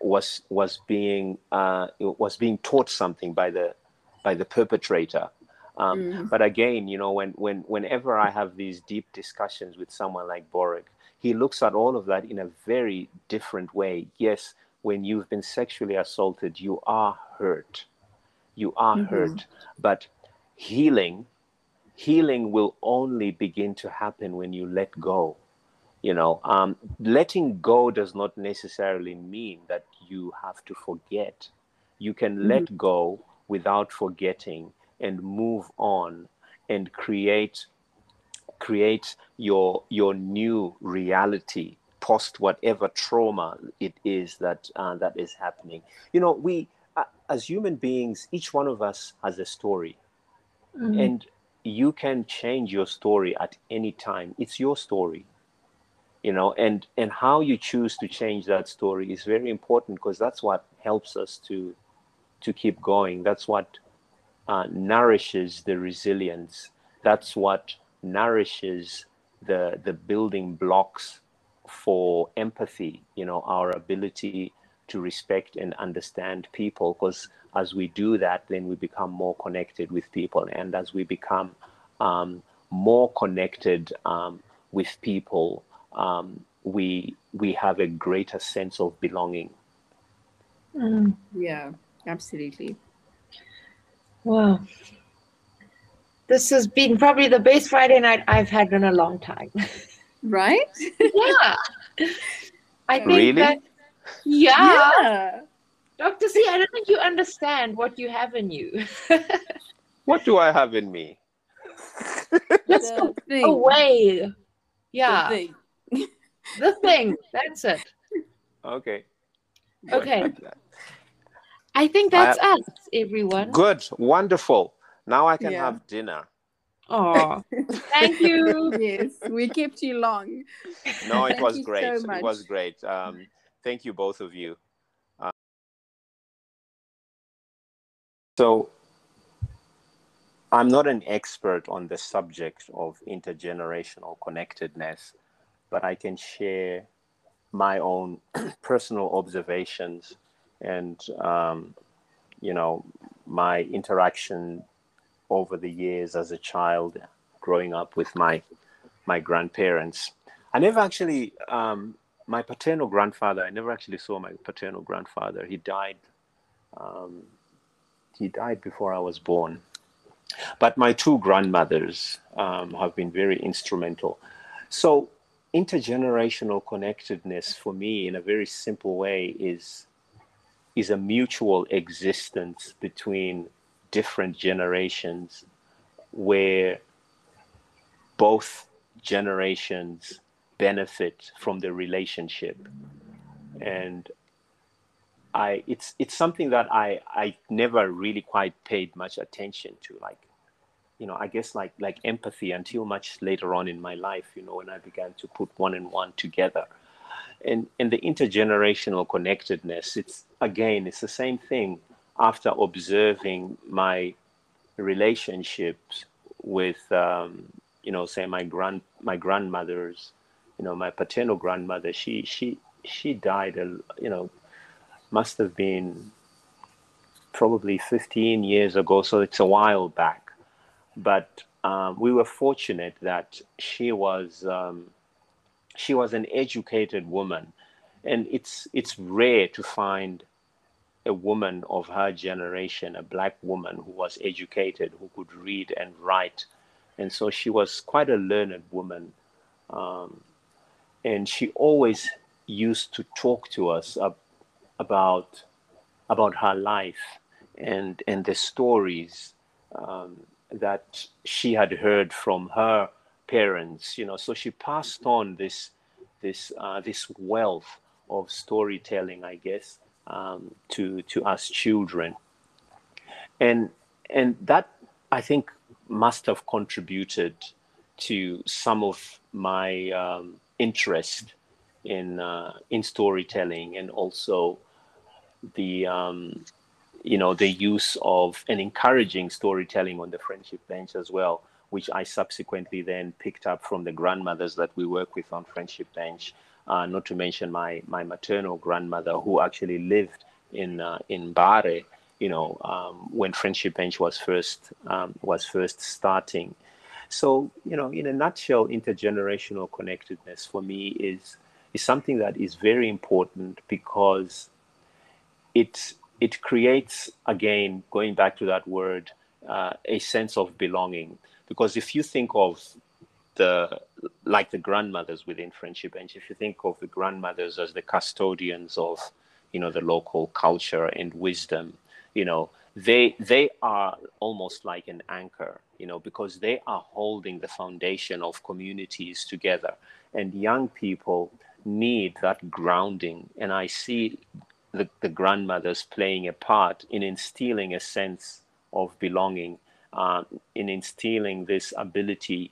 was was being uh, was being taught something by the by the perpetrator. Um, Mm. But again, you know, when when whenever I have these deep discussions with someone like Boric, he looks at all of that in a very different way. Yes, when you've been sexually assaulted, you are hurt, you are Mhm. hurt, but healing healing will only begin to happen when you let go you know um, letting go does not necessarily mean that you have to forget you can let go without forgetting and move on and create create your your new reality post whatever trauma it is that uh, that is happening. You know we uh, as human beings each one of us has a story. Mhm. and you can change your story at any time. It's your story you know and and how you choose to change that story is very important because that's what helps us to to keep going. That's what uh, nourishes the resilience. That's what nourishes the the building blocks for empathy you know our ability to respect and understand people. Because as we do that then we become more connected with people. And as we become um, more connected um, with people um, we we have a greater sense of belonging. Mm. Yeah, absolutely. Wow. This has been probably the best Friday night I've had in a long time. Right? yeah. I think Really? that yeah. yeah. Dr. C, I don't think you understand what you have in you. what do i have in me Just The thing. a way. The Yeah. thing. The thing. That's it. okay Okay. I think that's us, everyone. good wonderful now i can Yeah. have dinner Oh, thank you. yes, we kept you long. no it was you so great it was great um, thank you both of you uh, so i'm not an expert on the subject of intergenerational connectedness but i can share my own personal observations and um, you know my interaction over the years as a child growing up with my my grandparents. I never actually um, my paternal grandfather i never actually saw my paternal grandfather. He died um, he died before i was born. But my two grandmothers um, have been very instrumental. So intergenerational connectedness for me in a very simple way is is a mutual existence between different generations where both generations benefit from the relationship. And i it's it's something that i i never really quite paid much attention to like you know i guess like like empathy until much later on in my life you know when i began to put one and one together. And and the intergenerational connectedness it's again it's the same thing after observing my relationships with um, you know say my grand my grandmothers you know my paternal grandmother. She she she died you know must have been probably 15 years ago so it's a while back. But um, we were fortunate that she was um, she was an educated woman. And it's it's rare to find a woman of her generation a black woman who was educated who could read and write. And so she was quite a learned woman. Um, and she always used to talk to us ab- about about her life and and the stories um, that she had heard from her parents you know. So she passed on this this uh, this wealth of storytelling i guess um, to to us children. And and that i think must have contributed to some of my um, interest in uh, in storytelling and also the um, you know the use of and encouraging storytelling on the friendship bench as well which i subsequently then picked up from the grandmothers that we work with on friendship bench uh, not to mention my my maternal grandmother who actually lived in uh, in Mbare, you know, um, when Friendship Bench was first um, was first starting. So, you know, in a nutshell, intergenerational connectedness for me is is something that is very important because it it creates again going back to that word uh, a sense of belonging. Because if you think of the like the grandmothers within friendship bench if you think of the grandmothers as the custodians of you know the local culture and wisdom you know they they are almost like an anchor you know because they are holding the foundation of communities together. And young people need that grounding. And i see the, the grandmothers playing a part in instilling a sense of belonging uh, in instilling this ability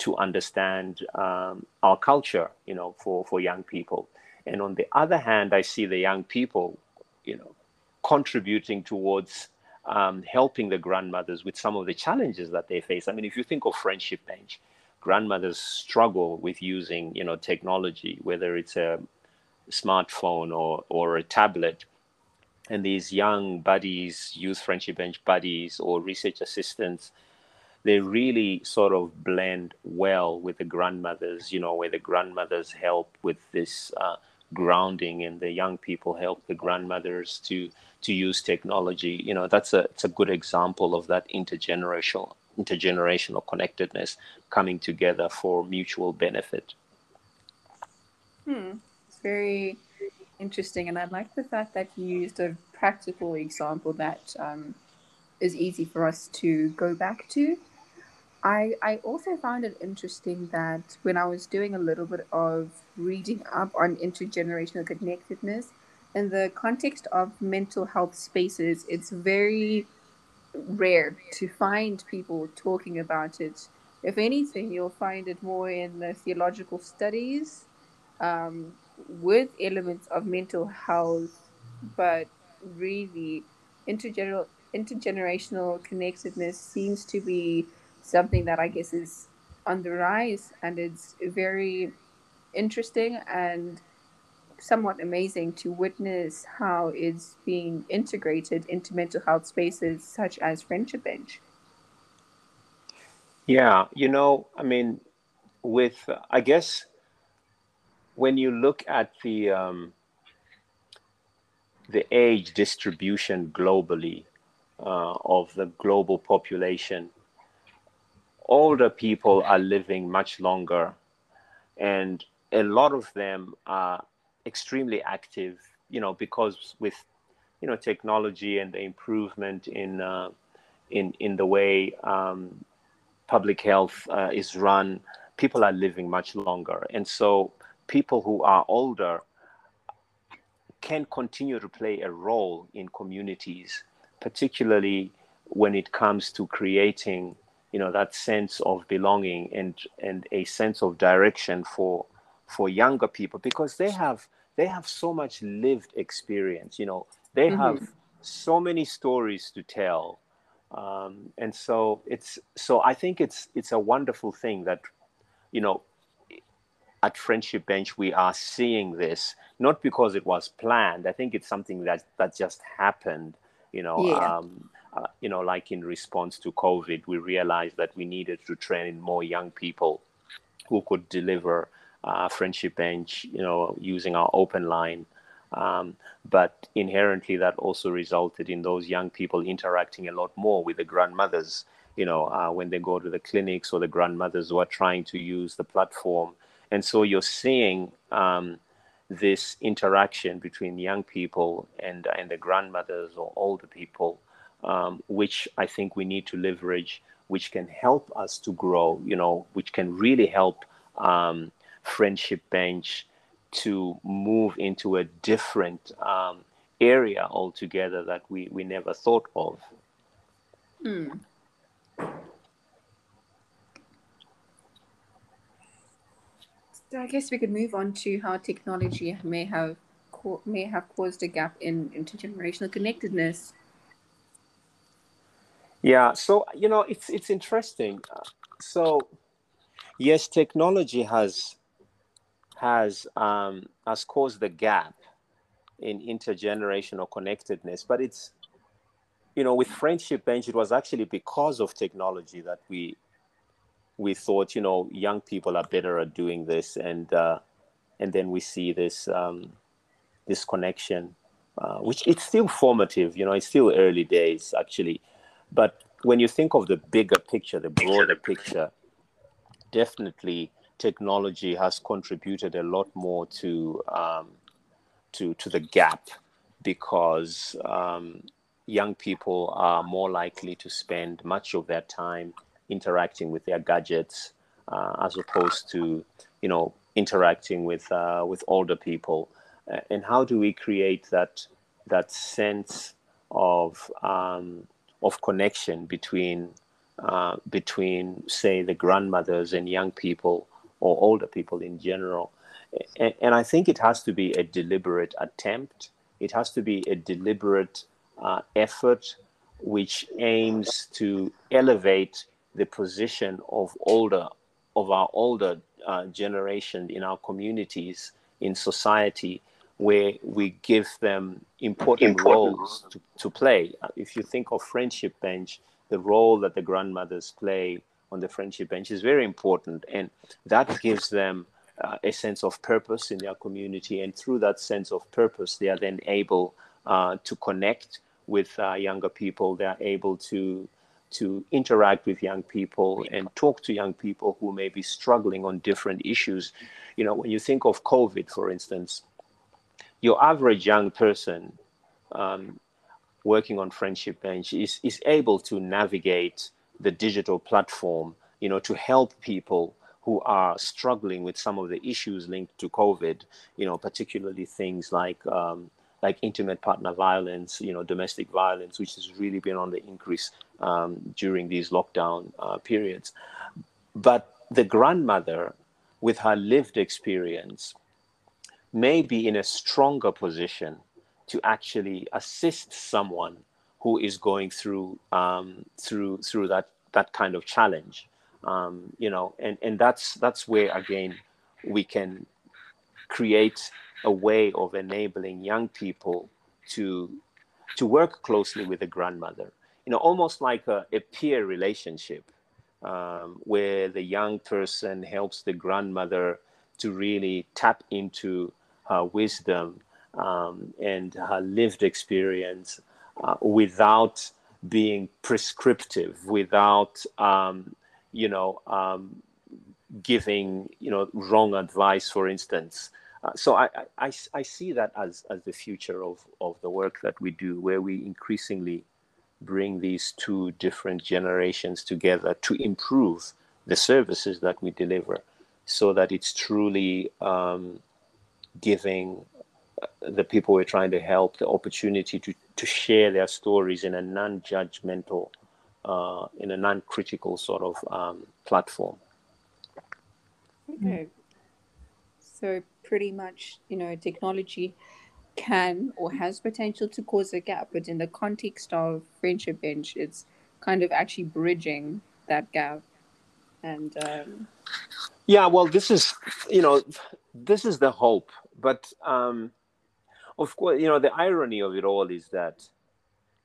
to understand um, our culture, you know, for, for young people. And on the other hand, I see the young people, you know, contributing towards um, helping the grandmothers with some of the challenges that they face. I mean, if you think of Friendship Bench, grandmothers struggle with using, you know, technology, whether it's a smartphone or, or a tablet. And these young buddies, youth friendship bench buddies or research assistants, they really sort of blend well with the grandmothers, you know, where the grandmothers help with this uh, grounding and the young people help the grandmothers to to use technology. You know, that's a it's a good example of that intergenerational intergenerational connectedness coming together for mutual benefit. Hmm. It's very interesting, and I like the fact that you used a practical example that um, is easy for us to go back to I, I also found it interesting that when I was doing a little bit of reading up on intergenerational connectedness, in the context of mental health spaces, it's very rare to find people talking about it. If anything, you'll find it more in the theological studies um, with elements of mental health, but really, intergener- intergenerational connectedness seems to be something that I guess is on the rise and it's very interesting and somewhat amazing to witness how it's being integrated into mental health spaces such as Friendship Bench. Yeah, you know, I mean, with, I guess, when you look at the, um, the age distribution globally uh, of the global population, older people are living much longer. And a lot of them are extremely active you know because with you know technology and the improvement in uh, in in the way um, public health uh, is run people are living much longer. And so people who are older can continue to play a role in communities particularly when it comes to creating you know that sense of belonging and and a sense of direction for for younger people because they have they have so much lived experience you know they mm-hmm. have so many stories to tell um, and so it's so i think it's it's a wonderful thing that you know at friendship bench we are seeing this not because it was planned i think it's something that that just happened you know yeah. um, uh, you know, like in response to COVID, we realized that we needed to train more young people who could deliver uh, friendship bench, you know, using our open line. Um, but inherently, that also resulted in those young people interacting a lot more with the grandmothers. You know, uh, when they go to the clinics or the grandmothers who are trying to use the platform, and so you're seeing um, this interaction between young people and and the grandmothers or older people um, which I think we need to leverage, which can help us to grow, you know, which can really help um, Friendship Bench to move into a different um, area altogether that we, we never thought of. Mm. So I guess we could move on to how technology may have may have caused a gap in intergenerational connectedness. Yeah, so you know it's it's interesting. So yes, technology has has um, has caused the gap in intergenerational connectedness, but it's you know with friendship bench it was actually because of technology that we we thought you know young people are better at doing this and uh, and then we see this um, this connection uh, which it's still formative you know it's still early days actually but when you think of the bigger picture the broader picture definitely technology has contributed a lot more to um, to to the gap because um, young people are more likely to spend much of their time interacting with their gadgets uh, as opposed to you know interacting with uh, with older people. And how do we create that that sense of um, of connection between uh, between say the grandmothers and young people or older people in general. And, and, I think it has to be a deliberate attempt. It has to be a deliberate uh, effort which aims to elevate the position of older of our older uh, generation in our communities in society where we give them important, important. roles to, to play uh, if you think of friendship bench the role that the grandmothers play on the friendship bench is very important and that gives them uh, a sense of purpose in their community and through that sense of purpose they are then able uh, to connect with uh, younger people they are able to to interact with young people and talk to young people who may be struggling on different issues. You know, when you think of COVID, for instance, your average young person um, working on Friendship Bench is, is able to navigate the digital platform, you know, to help people who are struggling with some of the issues linked to COVID, you know, particularly things like um, like intimate partner violence, you know, domestic violence, which has really been on the increase um, during these lockdown uh, periods. But the grandmother, with her lived experience, may be in a stronger position to actually assist someone who is going through um, through through that that kind of challenge. Um, you know, and and that's that's where again we can create a way of enabling young people to to work closely with a grandmother you know almost like a, a peer relationship um, where the young person helps the grandmother to really tap into her wisdom um, and her lived experience uh, without being prescriptive without um, you know um, giving you know wrong advice for instance. Uh, so I, I, I see that as, as the future of, of the work that we do, where we increasingly bring these two different generations together to improve the services that we deliver so that it's truly um, giving uh, the people we're trying to help the opportunity to, to share their stories in a non-judgmental uh, in a non-critical sort of um, platform okay so pretty much, you know, technology can or has potential to cause a gap, but in the context of friendship bench, it's kind of actually bridging that gap. And um, yeah, well, this is you know, this is the hope, but um, of course, you know, the irony of it all is that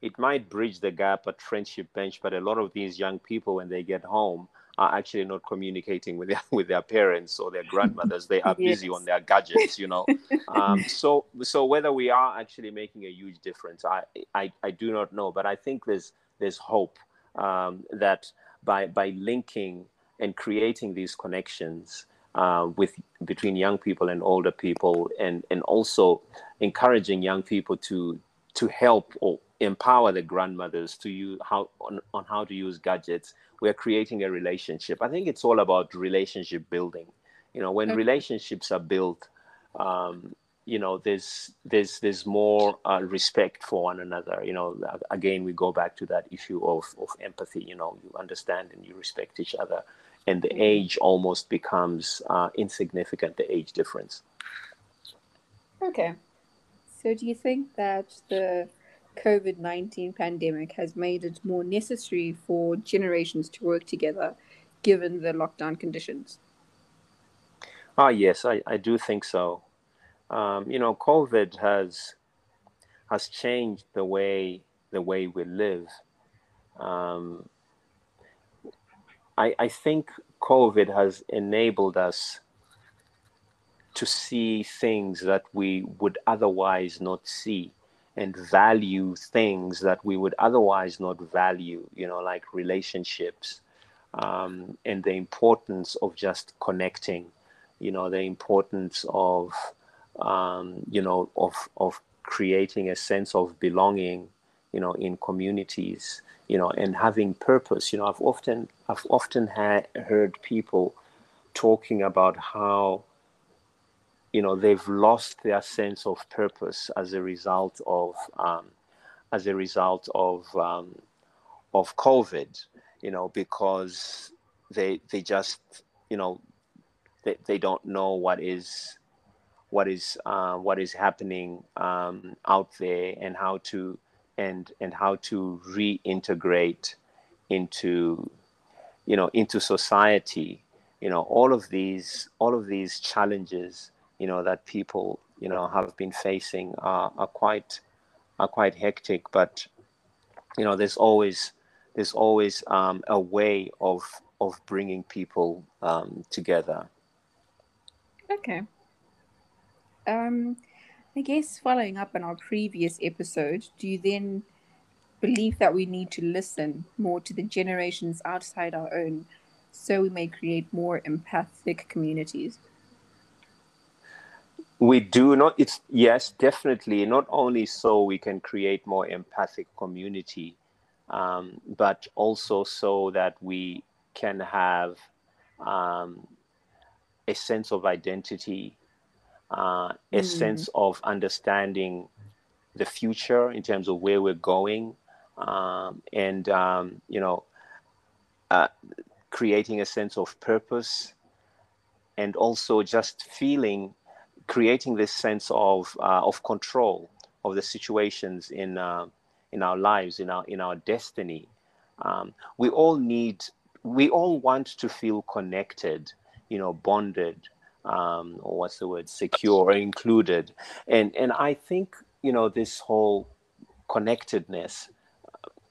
it might bridge the gap at friendship bench, but a lot of these young people, when they get home, are actually not communicating with their with their parents or their grandmothers. They are yes. busy on their gadgets, you know. Um, so so whether we are actually making a huge difference, I I, I do not know, but I think there's there's hope um, that by by linking and creating these connections. Uh, with between young people and older people, and and also encouraging young people to to help or empower the grandmothers to use how on, on how to use gadgets we're creating a relationship. I think it's all about relationship building. You know, when okay. relationships are built, um, you know, there's there's there's more uh, respect for one another. You know, again, we go back to that issue of of empathy. You know, you understand and you respect each other, and the age almost becomes uh, insignificant. The age difference. Okay. So, do you think that the COVID 19 pandemic has made it more necessary for generations to work together given the lockdown conditions? Ah, yes, I, I do think so. Um, you know, COVID has has changed the way the way we live. Um, I, I think COVID has enabled us to see things that we would otherwise not see and value things that we would otherwise not value, you know, like relationships um, and the importance of just connecting, you know, the importance of, um, you know, of, of creating a sense of belonging, you know, in communities, you know, and having purpose. You know, I've often, I've often had heard people talking about how you know they've lost their sense of purpose as a result of um, as a result of um, of COVID, you know, because they they just you know they, they don't know what is what is uh, what is happening um, out there and how to and and how to reintegrate into you know into society you know all of these all of these challenges you know that people you know have been facing are, are quite are quite hectic. But you know there's always there's always um, a way of of bringing people um, together. Okay. Um i guess following up on our previous episode do you then believe that we need to listen more to the generations outside our own so we may create more empathic communities? We do not it's yes definitely. Not only so we can create more empathic community um, but also so that we can have um, a sense of identity uh, a mm. sense of understanding the future in terms of where we're going um, and um, you know uh, creating a sense of purpose and also just feeling creating this sense of uh, of control of the situations in uh, in our lives, in our in our destiny. Um, we all need, we all want to feel connected, you know, bonded, um, or what's the word, secure, or included, and and I think you know this whole connectedness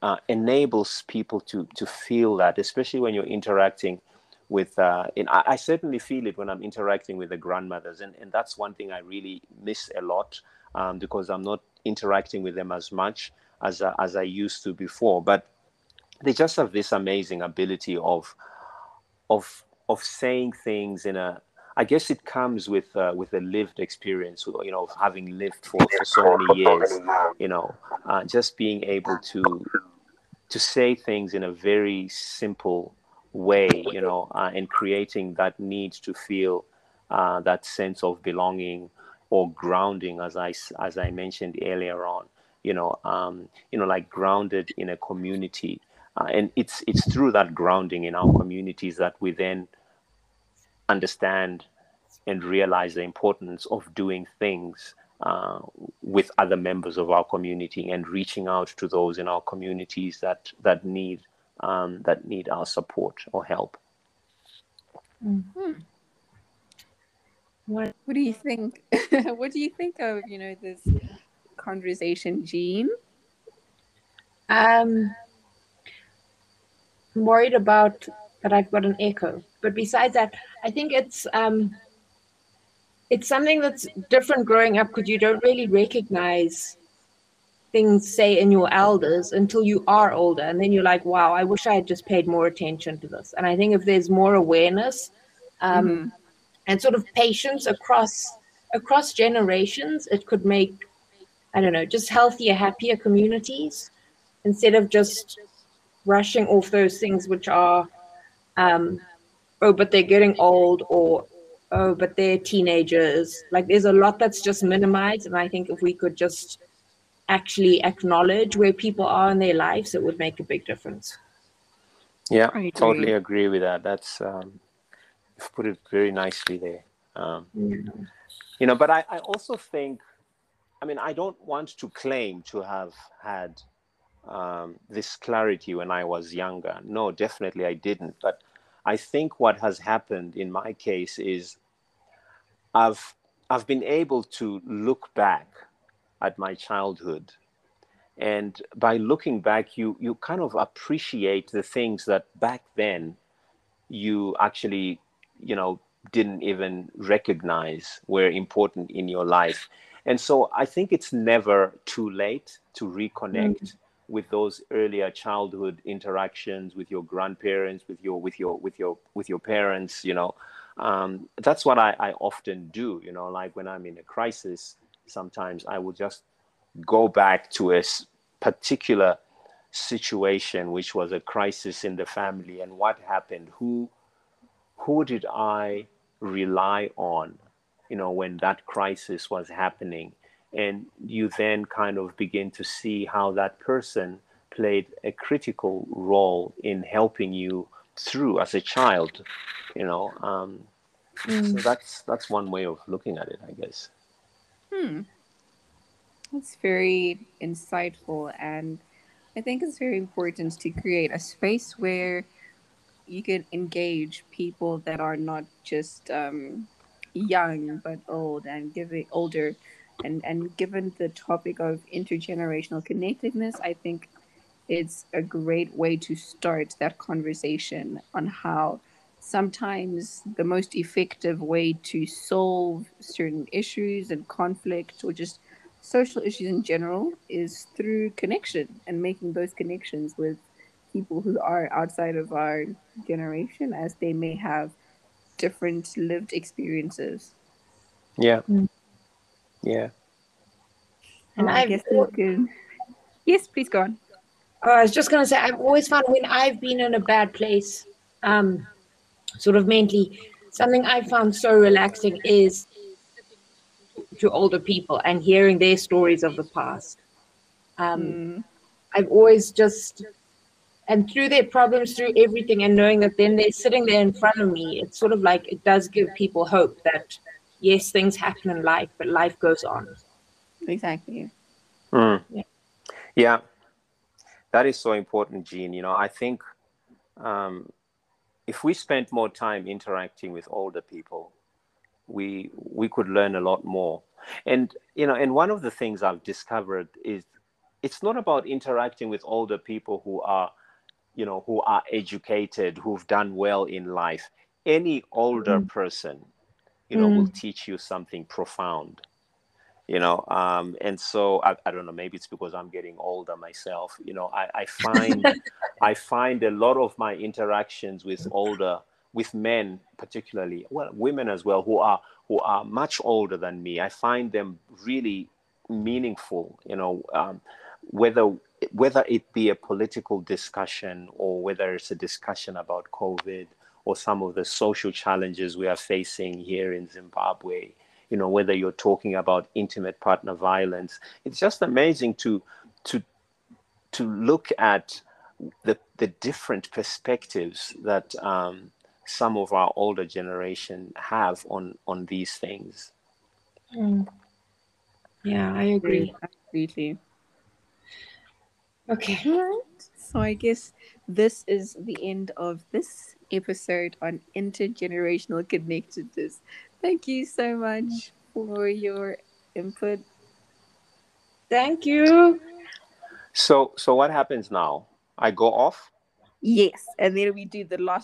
uh, enables people to to feel that, especially when you're interacting with uh, and I, I, certainly feel it when I'm interacting with the grandmothers, and, and that's one thing I really miss a lot um, because I'm not interacting with them as much as uh, as I used to before. But they just have this amazing ability of of of saying things in a I guess it comes with uh, with a lived experience, you know, having lived for, for so many years, you know, uh, just being able to to say things in a very simple way, you know, uh, and creating that need to feel uh, that sense of belonging or grounding, as I as I mentioned earlier on, you know, um, you know, like grounded in a community, uh, and it's it's through that grounding in our communities that we then understand and realize the importance of doing things uh, with other members of our community and reaching out to those in our communities that that need um, that need our support or help. Mm-hmm. What What do you think? what do you think of you know this conversation, Jean? Um, I'm worried about that I've got an echo, but besides that, I think it's um, it's something that's different growing up because you don't really recognize things say in your elders until you are older and then you're like wow i wish i had just paid more attention to this and i think if there's more awareness um, mm-hmm. and sort of patience across across generations it could make i don't know just healthier happier communities instead of just rushing off those things which are um, oh but they're getting old or oh but they're teenagers like there's a lot that's just minimized and i think if we could just actually acknowledge where people are in their lives, it would make a big difference. Yeah, I agree. totally agree with that. That's um, you've put it very nicely there. Um, you know, but I, I also think, I mean, I don't want to claim to have had um, this clarity when I was younger. No, definitely I didn't. But I think what has happened in my case is I've I've been able to look back at my childhood. And by looking back you you kind of appreciate the things that back then you actually you know didn't even recognize were important in your life. And so i think it's never too late to reconnect mm. With those earlier childhood interactions with your grandparents with your with your with your with your parents you know? Um, that's what I, I often do you know? Like when i'm in a crisis sometimes i will just go back to a particular situation which was a crisis in the family and what happened? Who who did i rely on you know when that crisis was happening and you then kind of begin to see how that person played a critical role in helping you through as a child you know um, so that's that's one way of looking at it i guess Hmm. That's very insightful, and I think it's very important to create a space where you can engage people that are not just um, young but old and giving older. And, and given the topic of intergenerational connectedness, I think it's a great way to start that conversation on how sometimes the most effective way to solve certain issues and conflict or just social issues in general is through connection and making those connections with people who are outside of our generation as they may have different lived experiences. yeah Mm. Yeah And Oh, I I've guess we can. Yes, please go on. Oh, I was just going to say, I've always found when I've been in a bad place, um, sort of mentally, something I found so relaxing is to older people and hearing their stories of the past. Um, Mm, I've always just, and through their problems, through everything, and knowing that then they're sitting there in front of me, it's sort of like it does give people hope that yes, things happen in life, but life goes on. exactly. Mm. Yeah. Yeah, that is so important, Jean. You know, I think um, if we spent more time interacting with older people, we we could learn a lot more. And you know, and one of the things I've discovered is it's not about interacting with older people who are, you know, who are educated, who've done well in life. Any older Mm. person, you know, will Mm. teach you something profound you know um, and so I, I don't know maybe it's because i'm getting older myself you know i, I find i find a lot of my interactions with older with men particularly well women as well who are who are much older than me i find them really meaningful you know um, whether whether it be a political discussion or whether it's a discussion about covid or some of the social challenges we are facing here in zimbabwe you know whether you're talking about intimate partner violence it's just amazing to to to look at the the different perspectives that um, some of our older generation have on on these things Mm. Yeah, I agree. Absolutely. Okay. So I guess this is the end of this episode on intergenerational connectedness. Thank you so much for your input. Thank you. so so what happens now i go off Yes, and then we do the last